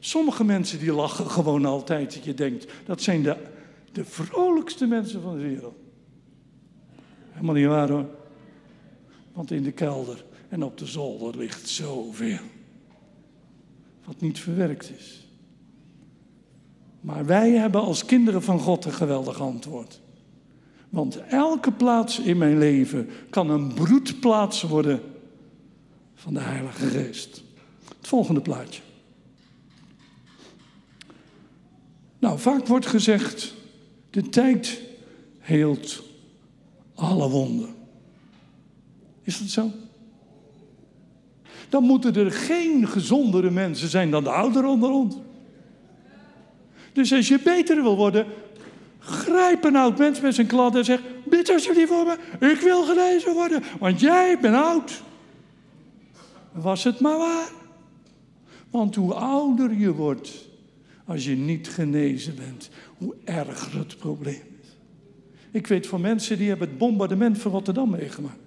Sommige mensen die lachen gewoon altijd. Dat je denkt, dat zijn de, de vrolijkste mensen van de wereld. Helemaal niet waar hoor. Want in de kelder en op de zolder ligt zoveel. Wat niet verwerkt is. Maar wij hebben als kinderen van God een geweldig antwoord. Want elke plaats in mijn leven kan een broedplaats worden van de Heilige Geest. Het volgende plaatje. Nou, vaak wordt gezegd, de tijd heelt alle wonden. Is dat zo? Dan moeten er geen gezondere mensen zijn dan de ouderen onder ons. Dus als je beter wil worden, grijp een oud mens met zijn klad en zeg: Bid alsjeblieft voor me, ik wil genezen worden, want jij bent oud. Was het maar waar? Want hoe ouder je wordt, als je niet genezen bent, hoe erger het probleem is. Ik weet van mensen die hebben het bombardement van Rotterdam meegemaakt.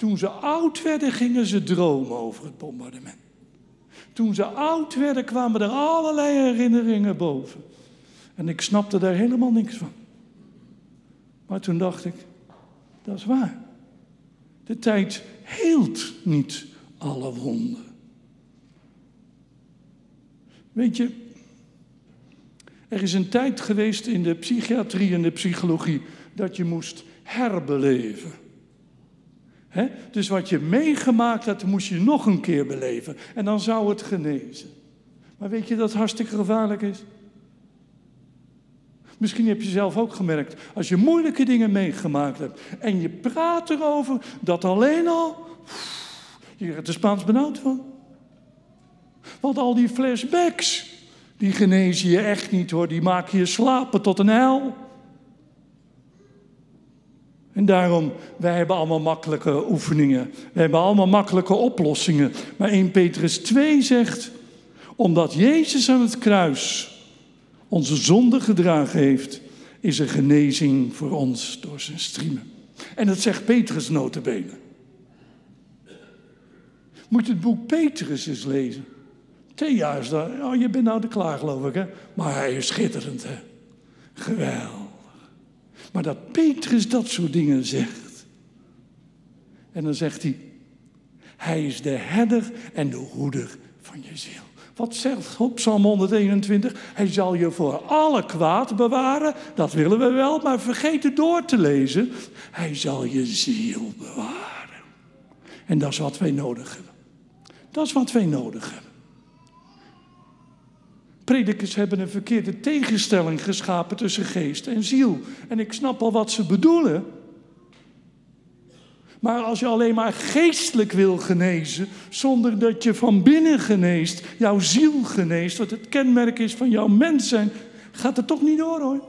Toen ze oud werden, gingen ze dromen over het bombardement. Toen ze oud werden, kwamen er allerlei herinneringen boven. En ik snapte daar helemaal niks van. Maar toen dacht ik, dat is waar. De tijd heelt niet alle wonden. Weet je, er is een tijd geweest in de psychiatrie en de psychologie dat je moest herbeleven. Dus wat je meegemaakt had, moest je nog een keer beleven. En dan zou het genezen. Maar weet je dat het hartstikke gevaarlijk is? Misschien heb je zelf ook gemerkt, als je moeilijke dingen meegemaakt hebt en je praat erover, dat alleen al, je krijgt er Spaans benauwd van. Want al die flashbacks, die genezen je echt niet hoor, die maken je slapen tot een hel. En daarom, wij hebben allemaal makkelijke oefeningen. We hebben allemaal makkelijke oplossingen. Maar 1 Petrus 2 zegt, omdat Jezus aan het kruis onze zonde gedragen heeft, is er genezing voor ons door zijn striemen. En dat zegt Petrus notabene. Moet het boek Petrus eens lezen. Thea is daar, oh je bent nou de klaar geloof ik. Maar hij is schitterend hè. Geweldig. Maar dat Petrus dat soort dingen zegt. En dan zegt hij, hij is de herder en de hoeder van je ziel. Wat zegt op Psalm 121? Hij zal je voor alle kwaad bewaren. Dat willen we wel, maar vergeet het door te lezen. Hij zal je ziel bewaren. En dat is wat wij nodig hebben. Dat is wat wij nodig hebben. Predikers hebben een verkeerde tegenstelling geschapen tussen geest en ziel. En ik snap al wat ze bedoelen. Maar als je alleen maar geestelijk wil genezen, zonder dat je van binnen geneest, jouw ziel geneest, wat het kenmerk is van jouw mens zijn, gaat het toch niet door hoor.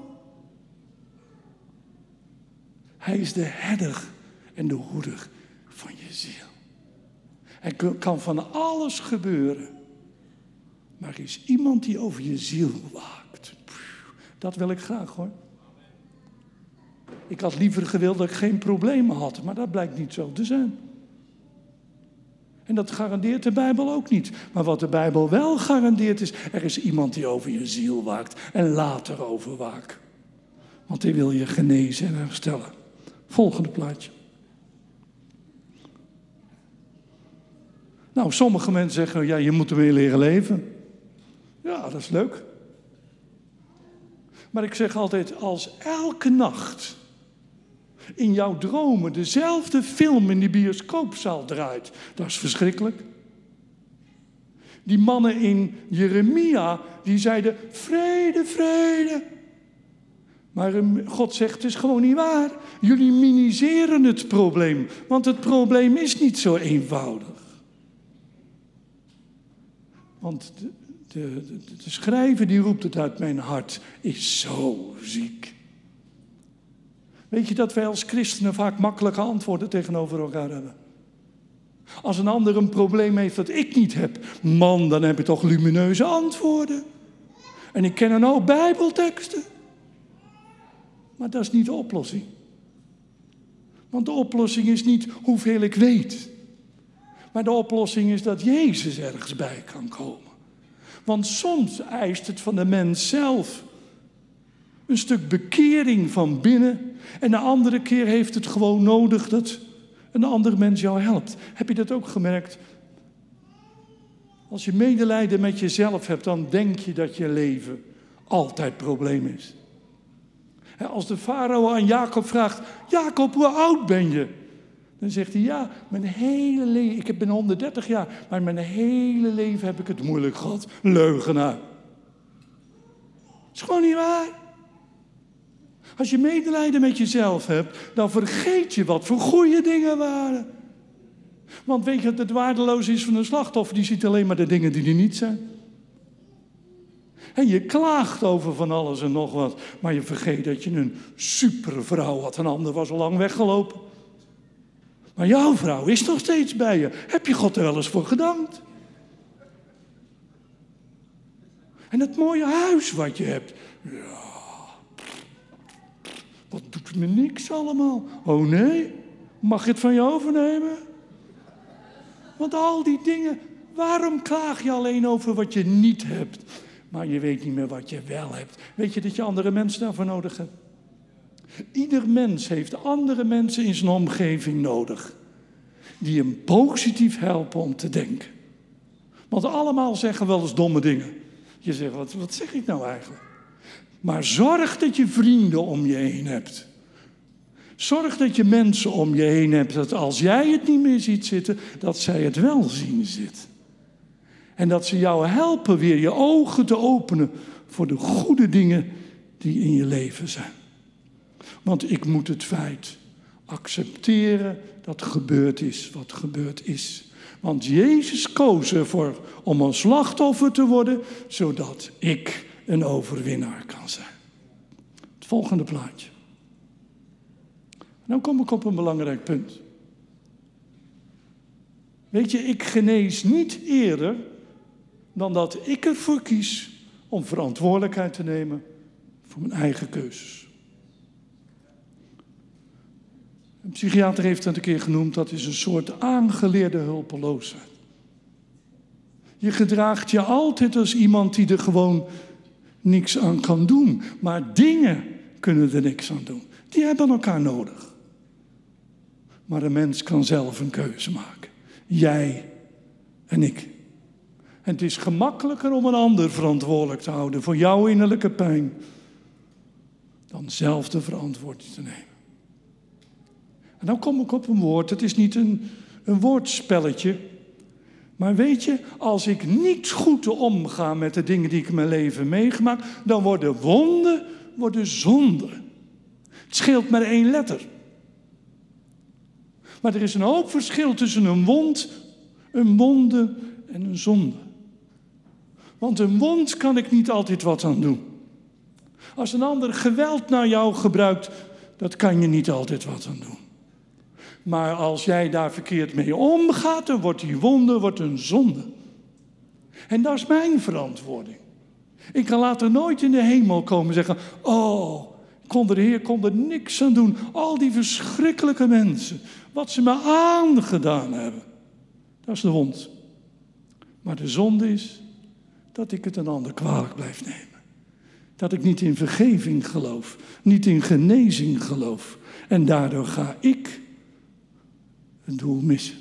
Hij is de herder en de hoeder van je ziel. Er kan van alles gebeuren. Maar er is iemand die over je ziel waakt. Dat wil ik graag hoor. Ik had liever gewild dat ik geen problemen had, maar dat blijkt niet zo te zijn. En dat garandeert de Bijbel ook niet. Maar wat de Bijbel wel garandeert is, er is iemand die over je ziel waakt en later over waakt. Want hij wil je genezen en herstellen. Volgende plaatje. Nou, sommige mensen zeggen, ja, je moet ermee leren leven. Ja, dat is leuk. Maar ik zeg altijd, als elke nacht in jouw dromen dezelfde film in die bioscoopzaal draait, dat is verschrikkelijk. Die mannen in Jeremia, die zeiden vrede, vrede. Maar God zegt, het is gewoon niet waar. Jullie miniseren het probleem, want het probleem is niet zo eenvoudig. Want de, de, schrijver die roept het uit mijn hart, is zo ziek. Weet je dat wij als christenen vaak makkelijke antwoorden tegenover elkaar hebben? Als een ander een probleem heeft dat ik niet heb, man, dan heb je toch lumineuze antwoorden. En ik ken dan ook Bijbelteksten. Maar dat is niet de oplossing. Want de oplossing is niet hoeveel ik weet. Maar de oplossing is dat Jezus ergens bij kan komen. Want soms eist het van de mens zelf een stuk bekering van binnen. En de andere keer heeft het gewoon nodig dat een ander mens jou helpt. Heb je dat ook gemerkt? Als je medelijden met jezelf hebt, dan denk je dat je leven altijd probleem is. Als de farao aan Jacob vraagt: Jacob, hoe oud ben je? Dan zegt hij: Ja, mijn hele leven, ik ben 130 jaar, maar mijn hele leven heb ik het moeilijk gehad. Leugenaar. Is gewoon niet waar. Als je medelijden met jezelf hebt, dan vergeet je wat voor goede dingen waren. Want weet je het waardeloos is van een slachtoffer? Die ziet alleen maar de dingen die er niet zijn. En je klaagt over van alles en nog wat, maar je vergeet dat je een supervrouw had. Een ander was al lang weggelopen. Maar jouw vrouw is nog steeds bij je. Heb je God er wel eens voor gedankt? En het mooie huis wat je hebt. Ja, wat doet me niks allemaal? Oh nee, mag je het van je overnemen? Want al die dingen, waarom klaag je alleen over wat je niet hebt? Maar je weet niet meer wat je wel hebt. Weet je dat je andere mensen daarvoor nodig hebt? Ieder mens heeft andere mensen in zijn omgeving nodig. Die hem positief helpen om te denken. Want allemaal zeggen wel eens domme dingen. Je zegt, wat, zeg ik nou eigenlijk? Maar zorg dat je vrienden om je heen hebt. Zorg dat je mensen om je heen hebt, dat als jij het niet meer ziet zitten, dat zij het wel zien zitten. En dat ze jou helpen weer je ogen te openen voor de goede dingen die in je leven zijn. Want ik moet het feit accepteren dat gebeurd is wat gebeurd is. Want Jezus koos ervoor om een slachtoffer te worden, zodat ik een overwinnaar kan zijn. Het volgende plaatje. Nou kom ik op een belangrijk punt. Weet je, ik genees niet eerder dan dat ik ervoor kies om verantwoordelijkheid te nemen voor mijn eigen keuzes. Een psychiater heeft het een keer genoemd, dat is een soort aangeleerde hulpeloosheid. Je gedraagt je altijd als iemand die er gewoon niks aan kan doen. Maar dingen kunnen er niks aan doen. Die hebben elkaar nodig. Maar een mens kan zelf een keuze maken. Jij en ik. En het is gemakkelijker om een ander verantwoordelijk te houden voor jouw innerlijke pijn. Dan zelf de verantwoording te nemen. En dan kom ik op een woord. Het is niet een, een woordspelletje. Maar weet je, als ik niet goed omga met de dingen die ik in mijn leven meegemaakt, dan worden wonden, worden zonden. Het scheelt maar één letter. Maar er is een hoop verschil tussen een wond, een wonde en een zonde. Want een wond kan ik niet altijd wat aan doen. Als een ander geweld naar jou gebruikt, dat kan je niet altijd wat aan doen. Maar als jij daar verkeerd mee omgaat, dan wordt die wonde wordt een zonde. En dat is mijn verantwoording. Ik kan later nooit in de hemel komen en zeggen: Oh, kon de Heer kon er niks aan doen. Al die verschrikkelijke mensen, wat ze me aangedaan hebben. Dat is de wond. Maar de zonde is dat ik het een ander kwalijk blijf nemen. Dat ik niet in vergeving geloof, niet in genezing geloof. En daardoor ga ik doel missen.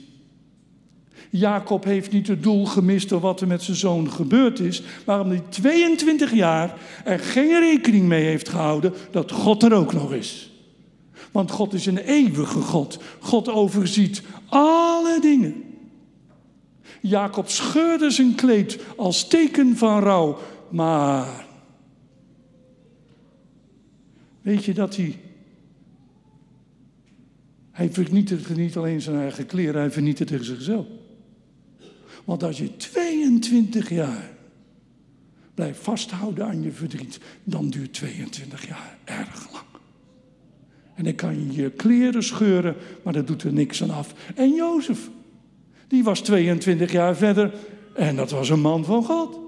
Jacob heeft niet het doel gemist door wat er met zijn zoon gebeurd is, maar omdat hij 22 jaar er geen rekening mee heeft gehouden dat God er ook nog is. Want God is een eeuwige God. God overziet alle dingen. Jacob scheurde zijn kleed als teken van rouw, maar weet je dat hij hij vernietigt niet alleen zijn eigen kleren, hij vernietigt zichzelf. Want als je 22 jaar Blijf vasthouden aan je verdriet. Dan duurt 22 jaar erg lang. En dan kan je je kleren scheuren, maar dat doet er niks aan af. En Jozef, die was 22 jaar verder en dat was een man van God.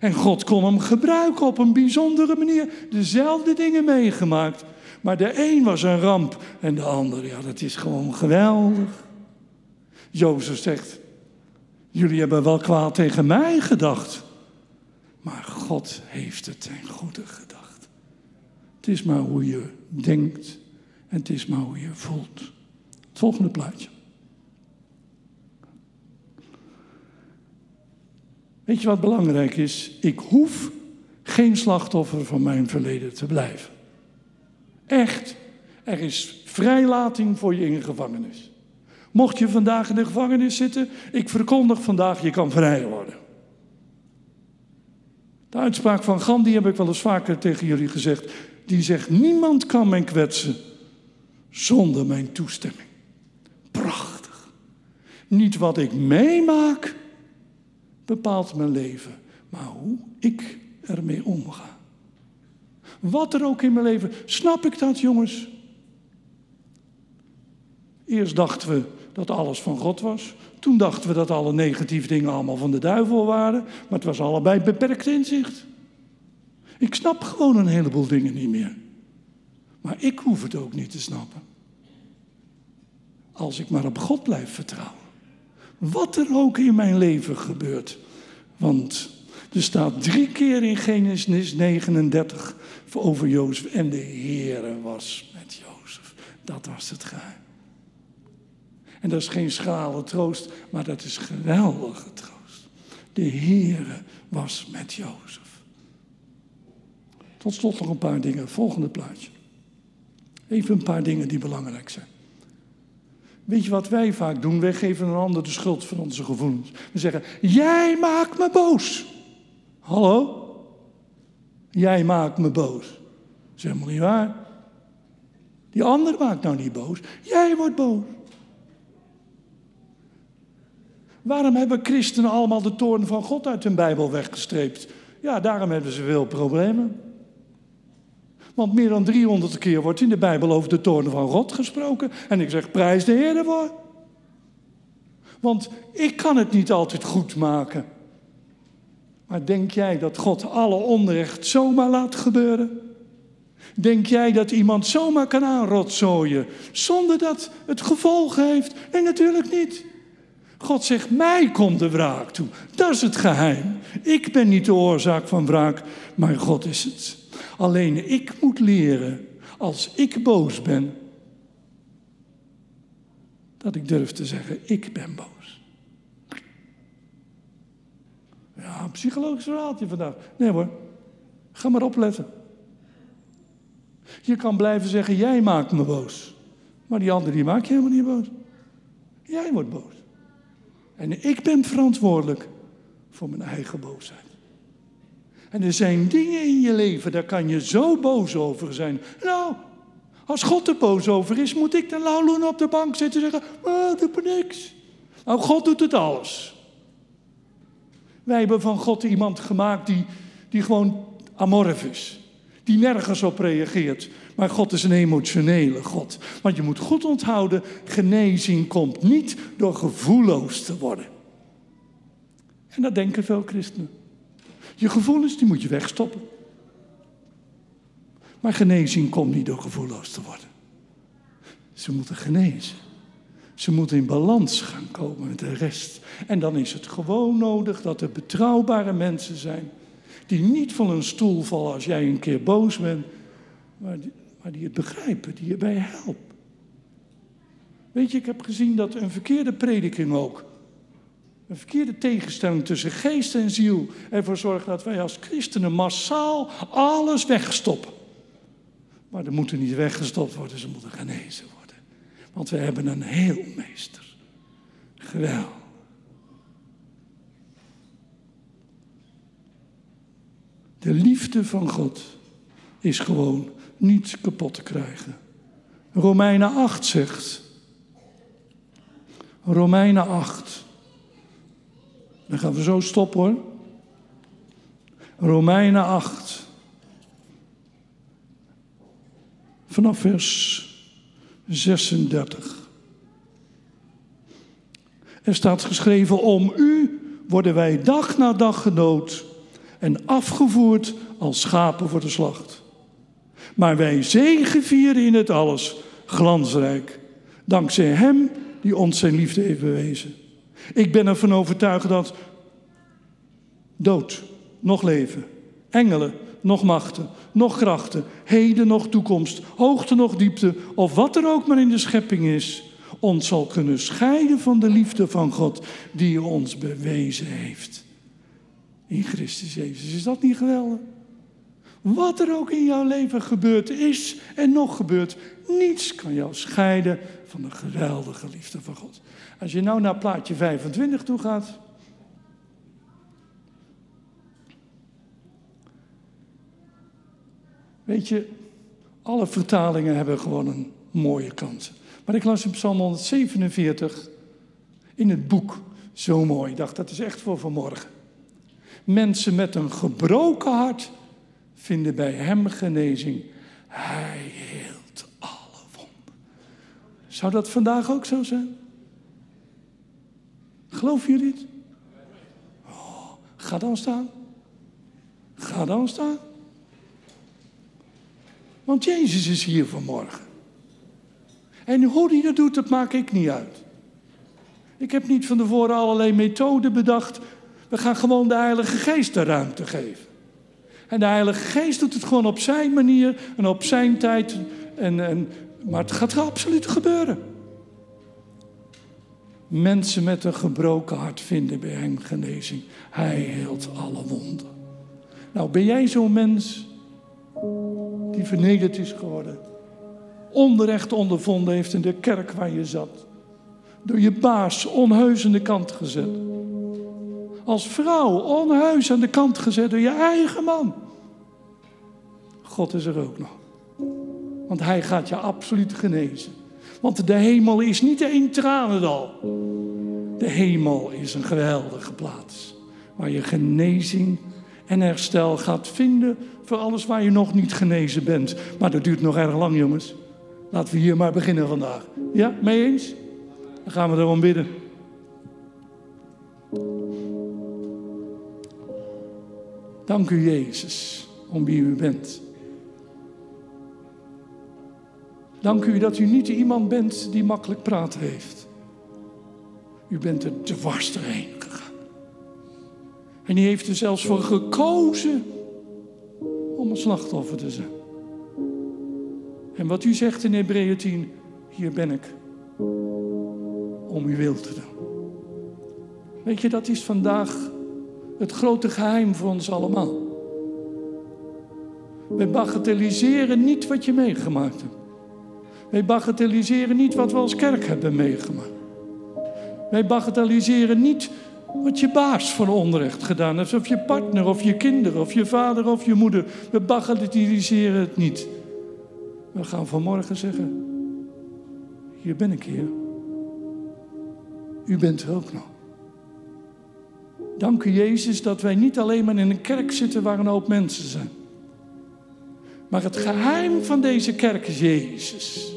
En God kon hem gebruiken op een bijzondere manier. Dezelfde dingen meegemaakt. Maar de een was een ramp en de ander, ja, dat is gewoon geweldig. Jozef zegt, jullie hebben wel kwaad tegen mij gedacht. Maar God heeft het ten goede gedacht. Het is maar hoe je denkt en het is maar hoe je voelt. Het volgende plaatje. Weet je wat belangrijk is? Ik hoef geen slachtoffer van mijn verleden te blijven. Echt, er is vrijlating voor je in de gevangenis. Mocht je vandaag in de gevangenis zitten, ik verkondig vandaag, je kan vrij worden. De uitspraak van Gandhi heb ik wel eens vaker tegen jullie gezegd. Die zegt, niemand kan mij kwetsen zonder mijn toestemming. Prachtig. Niet wat ik meemaak bepaalt mijn leven, maar hoe ik ermee omga. Wat er ook in mijn leven, snap ik dat jongens? Eerst dachten we dat alles van God was. Toen dachten we dat alle negatieve dingen allemaal van de duivel waren. Maar het was allebei beperkt inzicht. Ik snap gewoon een heleboel dingen niet meer. Maar ik hoef het ook niet te snappen. Als ik maar op God blijf vertrouwen. Wat er ook in mijn leven gebeurt. Want er staat drie keer in Genesis 39 over Jozef. En de Heere was met Jozef. Dat was het geheim. En dat is geen schrale troost, maar dat is geweldige troost. De Heere was met Jozef. Tot slot nog een paar dingen. Volgende plaatje. Even een paar dingen die belangrijk zijn. Weet je wat wij vaak doen? Wij geven een ander de schuld van onze gevoelens. We zeggen: Jij maakt me boos. Hallo? Jij maakt me boos. Dat is helemaal niet waar. Die ander maakt nou niet boos. Jij wordt boos. Waarom hebben christenen allemaal de toorn van God uit hun Bijbel weggestreept? Ja, daarom hebben ze veel problemen. Want meer dan 300 keer wordt in de Bijbel over de toorn van God gesproken. En ik zeg, prijs de Heer ervoor. Want ik kan het niet altijd goed maken. Maar denk jij dat God alle onrecht zomaar laat gebeuren? Denk jij dat iemand zomaar kan aanrotzooien zonder dat het gevolgen heeft? Nee, natuurlijk niet. God zegt, mij komt de wraak toe. Dat is het geheim. Ik ben niet de oorzaak van wraak, maar God is het. Alleen ik moet leren, als ik boos ben, dat ik durf te zeggen, ik ben boos. Een psychologisch verhaaltje vandaag. Nee hoor, ga maar opletten. Je kan blijven zeggen, jij maakt me boos. Maar die andere die maakt je helemaal niet boos. Jij wordt boos. En ik ben verantwoordelijk voor mijn eigen boosheid. En er zijn dingen in je leven, daar kan je zo boos over zijn. Nou, als God er boos over is, moet ik dan lauwen op de bank zitten en zeggen: oh, doe maar niks. Nou, God doet het alles. Wij hebben van God iemand gemaakt die, die gewoon amorf is. Die nergens op reageert. Maar God is een emotionele God. Want je moet goed onthouden, genezing komt niet door gevoelloos te worden. En dat denken veel christenen. Je gevoelens, die moet je wegstoppen. Maar genezing komt niet door gevoelloos te worden. Ze moeten genezen. Ze moeten in balans gaan komen met de rest. En dan is het gewoon nodig dat er betrouwbare mensen zijn. Die niet van een stoel vallen als jij een keer boos bent. Maar die, maar die het begrijpen, die je bij helpen. Weet je, ik heb gezien dat een verkeerde prediking ook een verkeerde tegenstelling tussen geest en ziel ervoor zorgt dat wij als christenen massaal alles wegstoppen. Maar er moeten niet weggestopt worden, ze moeten genezen worden. Want we hebben een heelmeester. Geweldig. De liefde van God is gewoon niet kapot te krijgen. Romeinen 8 zegt. Romeinen 8. Dan gaan we zo stoppen hoor. Romeinen 8. Vanaf vers 36. Er staat geschreven: Om u worden wij dag na dag gedood en afgevoerd als schapen voor de slacht. Maar wij zegevieren in het alles, glansrijk, dankzij Hem die ons zijn liefde heeft bewezen. Ik ben ervan overtuigd dat dood, nog leven, engelen, nog machten, nog krachten, heden, nog toekomst, hoogte, nog diepte, of wat er ook maar in de schepping is, ons zal kunnen scheiden van de liefde van God die ons bewezen heeft. In Christus Jezus. Is dat niet geweldig? Wat er ook in jouw leven gebeurd is en nog gebeurt, niets kan jou scheiden van de geweldige liefde van God. Als je nou naar plaatje 25 toe gaat. Weet je, alle vertalingen hebben gewoon een mooie kant. Maar ik las in Psalm 147 in het boek. Zo mooi. Ik dacht, dat is echt voor vanmorgen. Mensen met een gebroken hart vinden bij hem genezing. Hij heelt alle wonden. Zou dat vandaag ook zo zijn? Geloven jullie het? Oh, ga dan staan. Ga dan staan. Want Jezus is hier vanmorgen. En hoe hij dat doet, dat maak ik niet uit. Ik heb niet van tevoren allerlei methoden bedacht. We gaan gewoon de Heilige Geest de ruimte geven. En de Heilige Geest doet het gewoon op zijn manier en op zijn tijd. En, en, maar het gaat absoluut gebeuren. Mensen met een gebroken hart vinden bij hem genezing. Hij heelt alle wonden. Nou, ben jij zo'n mens die vernederd is geworden? Onrecht ondervonden heeft in de kerk waar je zat. Door je baas onheus aan de kant gezet. Als vrouw onheus aan de kant gezet door je eigen man. God is er ook nog. Want hij gaat je absoluut genezen. Want de hemel is niet één tranendal. De hemel is een geweldige plaats. Waar je genezing en herstel gaat vinden voor alles waar je nog niet genezen bent. Maar dat duurt nog erg lang, jongens. Laten we hier maar beginnen vandaag. Ja, mee eens? Dan gaan we erom bidden. Dank u, Jezus, om wie u bent. Dank u dat u niet iemand bent die makkelijk praten heeft. U bent er dwars doorheen gegaan. En u heeft er zelfs voor gekozen om een slachtoffer te zijn. En wat u zegt in Hebreeën 10, hier ben ik om uw wil te doen. Weet je, dat is vandaag het grote geheim voor ons allemaal. Wij bagatelliseren niet wat je meegemaakt hebt. Wij bagatelliseren niet wat we als kerk hebben meegemaakt. Wij bagatelliseren niet wat je baas van onrecht gedaan heeft, of je partner, of je kinderen, of je vader, of je moeder. We bagatelliseren het niet. We gaan vanmorgen zeggen: Hier ben ik, Heer. U bent er ook nog. Dank u, Jezus, dat wij niet alleen maar in een kerk zitten waar een hoop mensen zijn. Maar het geheim van deze kerk is Jezus.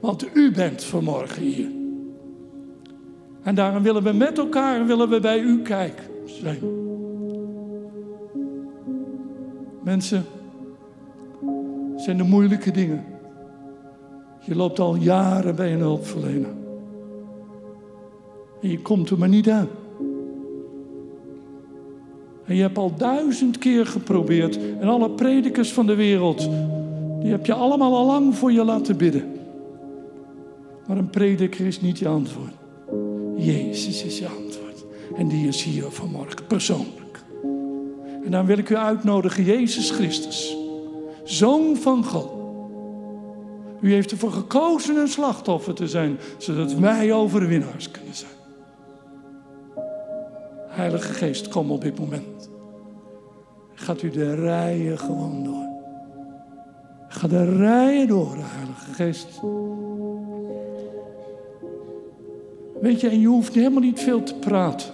Want u bent vanmorgen hier. En daarom willen we met elkaar willen we bij u kijken zijn. Mensen, zijn de moeilijke dingen. Je loopt al jaren bij een hulpverlener. En je komt er maar niet aan. En je hebt al duizend keer geprobeerd. En alle predikers van de wereld, die heb je allemaal al lang voor je laten bidden. Maar een prediker is niet je antwoord. Jezus is je antwoord. En die is hier vanmorgen persoonlijk. En dan wil ik u uitnodigen, Jezus Christus, Zoon van God. U heeft ervoor gekozen een slachtoffer te zijn, zodat wij overwinnaars kunnen zijn. Heilige Geest, kom op dit moment. Gaat u de rijen gewoon door. Ga de rijen door, Heilige Geest. Weet je, en je hoeft helemaal niet veel te praten.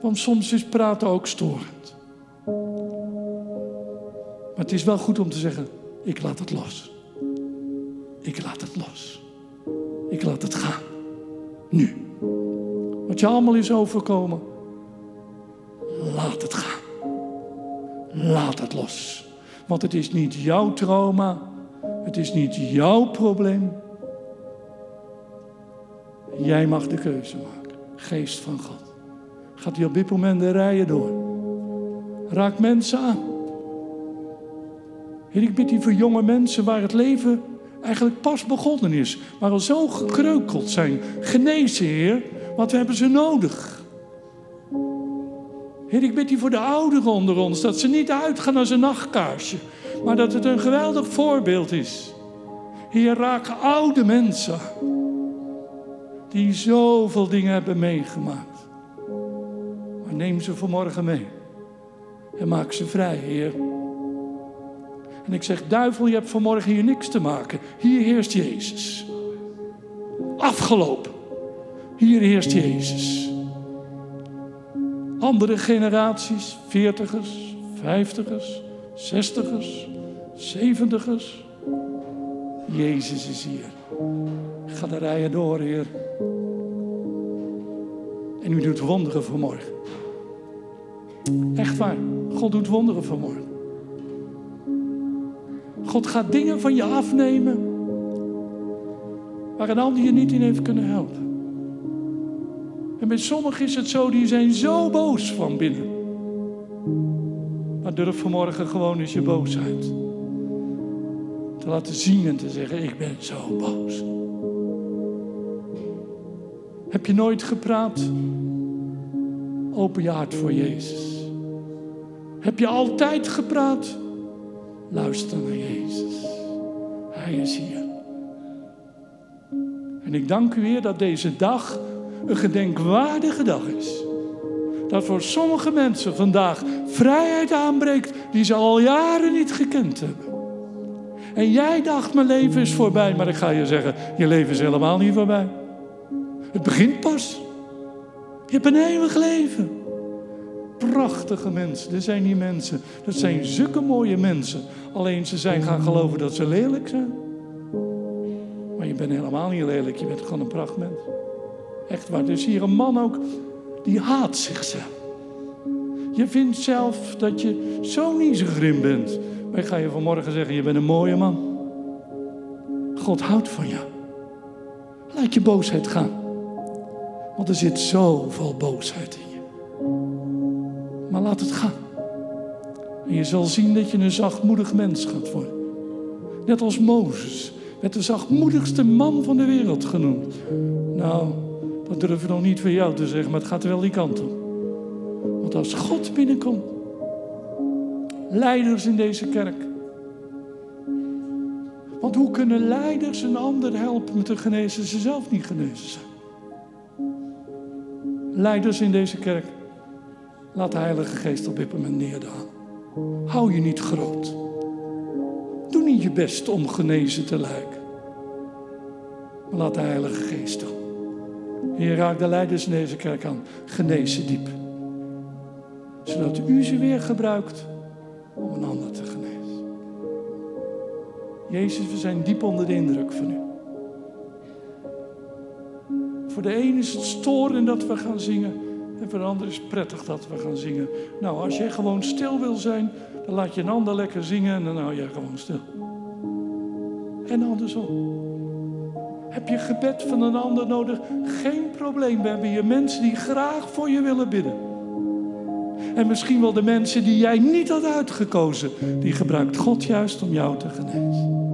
Want soms is praten ook storend. Maar het is wel goed om te zeggen, ik laat het los. Ik laat het los. Ik laat het gaan. Nu. Wat je allemaal is overkomen, laat het gaan. Laat het los. Want het is niet jouw trauma. Het is niet jouw probleem. Jij mag de keuze maken. Geest van God. Gaat hij op dit moment de rijen door. Raak mensen aan. Heer, ik bid u voor jonge mensen waar het leven eigenlijk pas begonnen is. Maar al zo gekreukeld zijn. Genezen, Heer. Want we hebben ze nodig. Heer, ik bid u voor de ouderen onder ons. Dat ze niet uitgaan als een nachtkaarsje. Maar dat het een geweldig voorbeeld is. Heer, raak oude mensen. Die zoveel dingen hebben meegemaakt. Maar neem ze vanmorgen mee. En maak ze vrij, Heer. En ik zeg, duivel, je hebt vanmorgen hier niks te maken. Hier heerst Jezus. Afgelopen. Hier heerst Jezus. Andere generaties, veertigers, vijftigers, zestigers, zeventigers. Jezus is hier. Ga de rijen door, Heer. En u doet wonderen vanmorgen. Echt waar. God doet wonderen vanmorgen. God gaat dingen van je afnemen waar een ander je niet in heeft kunnen helpen. En bij sommigen is het zo, die zijn zo boos van binnen. Maar durf vanmorgen gewoon eens je boosheid te laten zien en te zeggen, ik ben zo boos. Heb je nooit gepraat? Open je hart voor Jezus. Heb je altijd gepraat? Luister naar Jezus. Hij is hier. En ik dank u weer dat deze dag een gedenkwaardige dag is. Dat voor sommige mensen vandaag vrijheid aanbreekt die ze al jaren niet gekend hebben. En jij dacht, mijn leven is voorbij, maar ik ga je zeggen, je leven is helemaal niet voorbij. Het begint pas. Je hebt een eeuwig leven. Prachtige mensen, er zijn die mensen. Dat zijn zulke mooie mensen. Alleen ze zijn gaan geloven dat ze lelijk zijn. Maar je bent helemaal niet lelijk, je bent gewoon een prachtmens. Echt waar. Dus hier een man ook, die haat zichzelf. Je vindt zelf dat je zo grim bent. Maar ik ga je vanmorgen zeggen, je bent een mooie man. God houdt van jou. Laat je boosheid gaan. Want er zit zoveel boosheid in je. Maar laat het gaan. En je zal zien dat je een zachtmoedig mens gaat worden. Net als Mozes. Werd de zachtmoedigste man van de wereld genoemd. Nou, dat durf ik nog niet voor jou te zeggen, maar het gaat wel die kant op. Want als God binnenkomt, leiders in deze kerk. Want hoe kunnen leiders een ander helpen te genezen, ze zelf niet genezen zijn? Leiders in deze kerk, laat de Heilige Geest op dit moment neerdalen. Hou je niet groot. Doe niet je best om genezen te lijken. Maar laat de Heilige Geest doen. Heer, raak de leiders in deze kerk aan. Genezen diep. Zodat u ze weer gebruikt om een ander te genezen. Jezus, we zijn diep onder de indruk van u. Voor de een is het storen dat we gaan zingen. En voor de ander is het prettig dat we gaan zingen. Nou, als jij gewoon stil wil zijn, dan laat je een ander lekker zingen en dan hou jij gewoon stil. En andersom. Heb je gebed van een ander nodig? Geen probleem. We hebben hier mensen die graag voor je willen bidden. En misschien wel de mensen die jij niet had uitgekozen. Die gebruikt God juist om jou te genezen.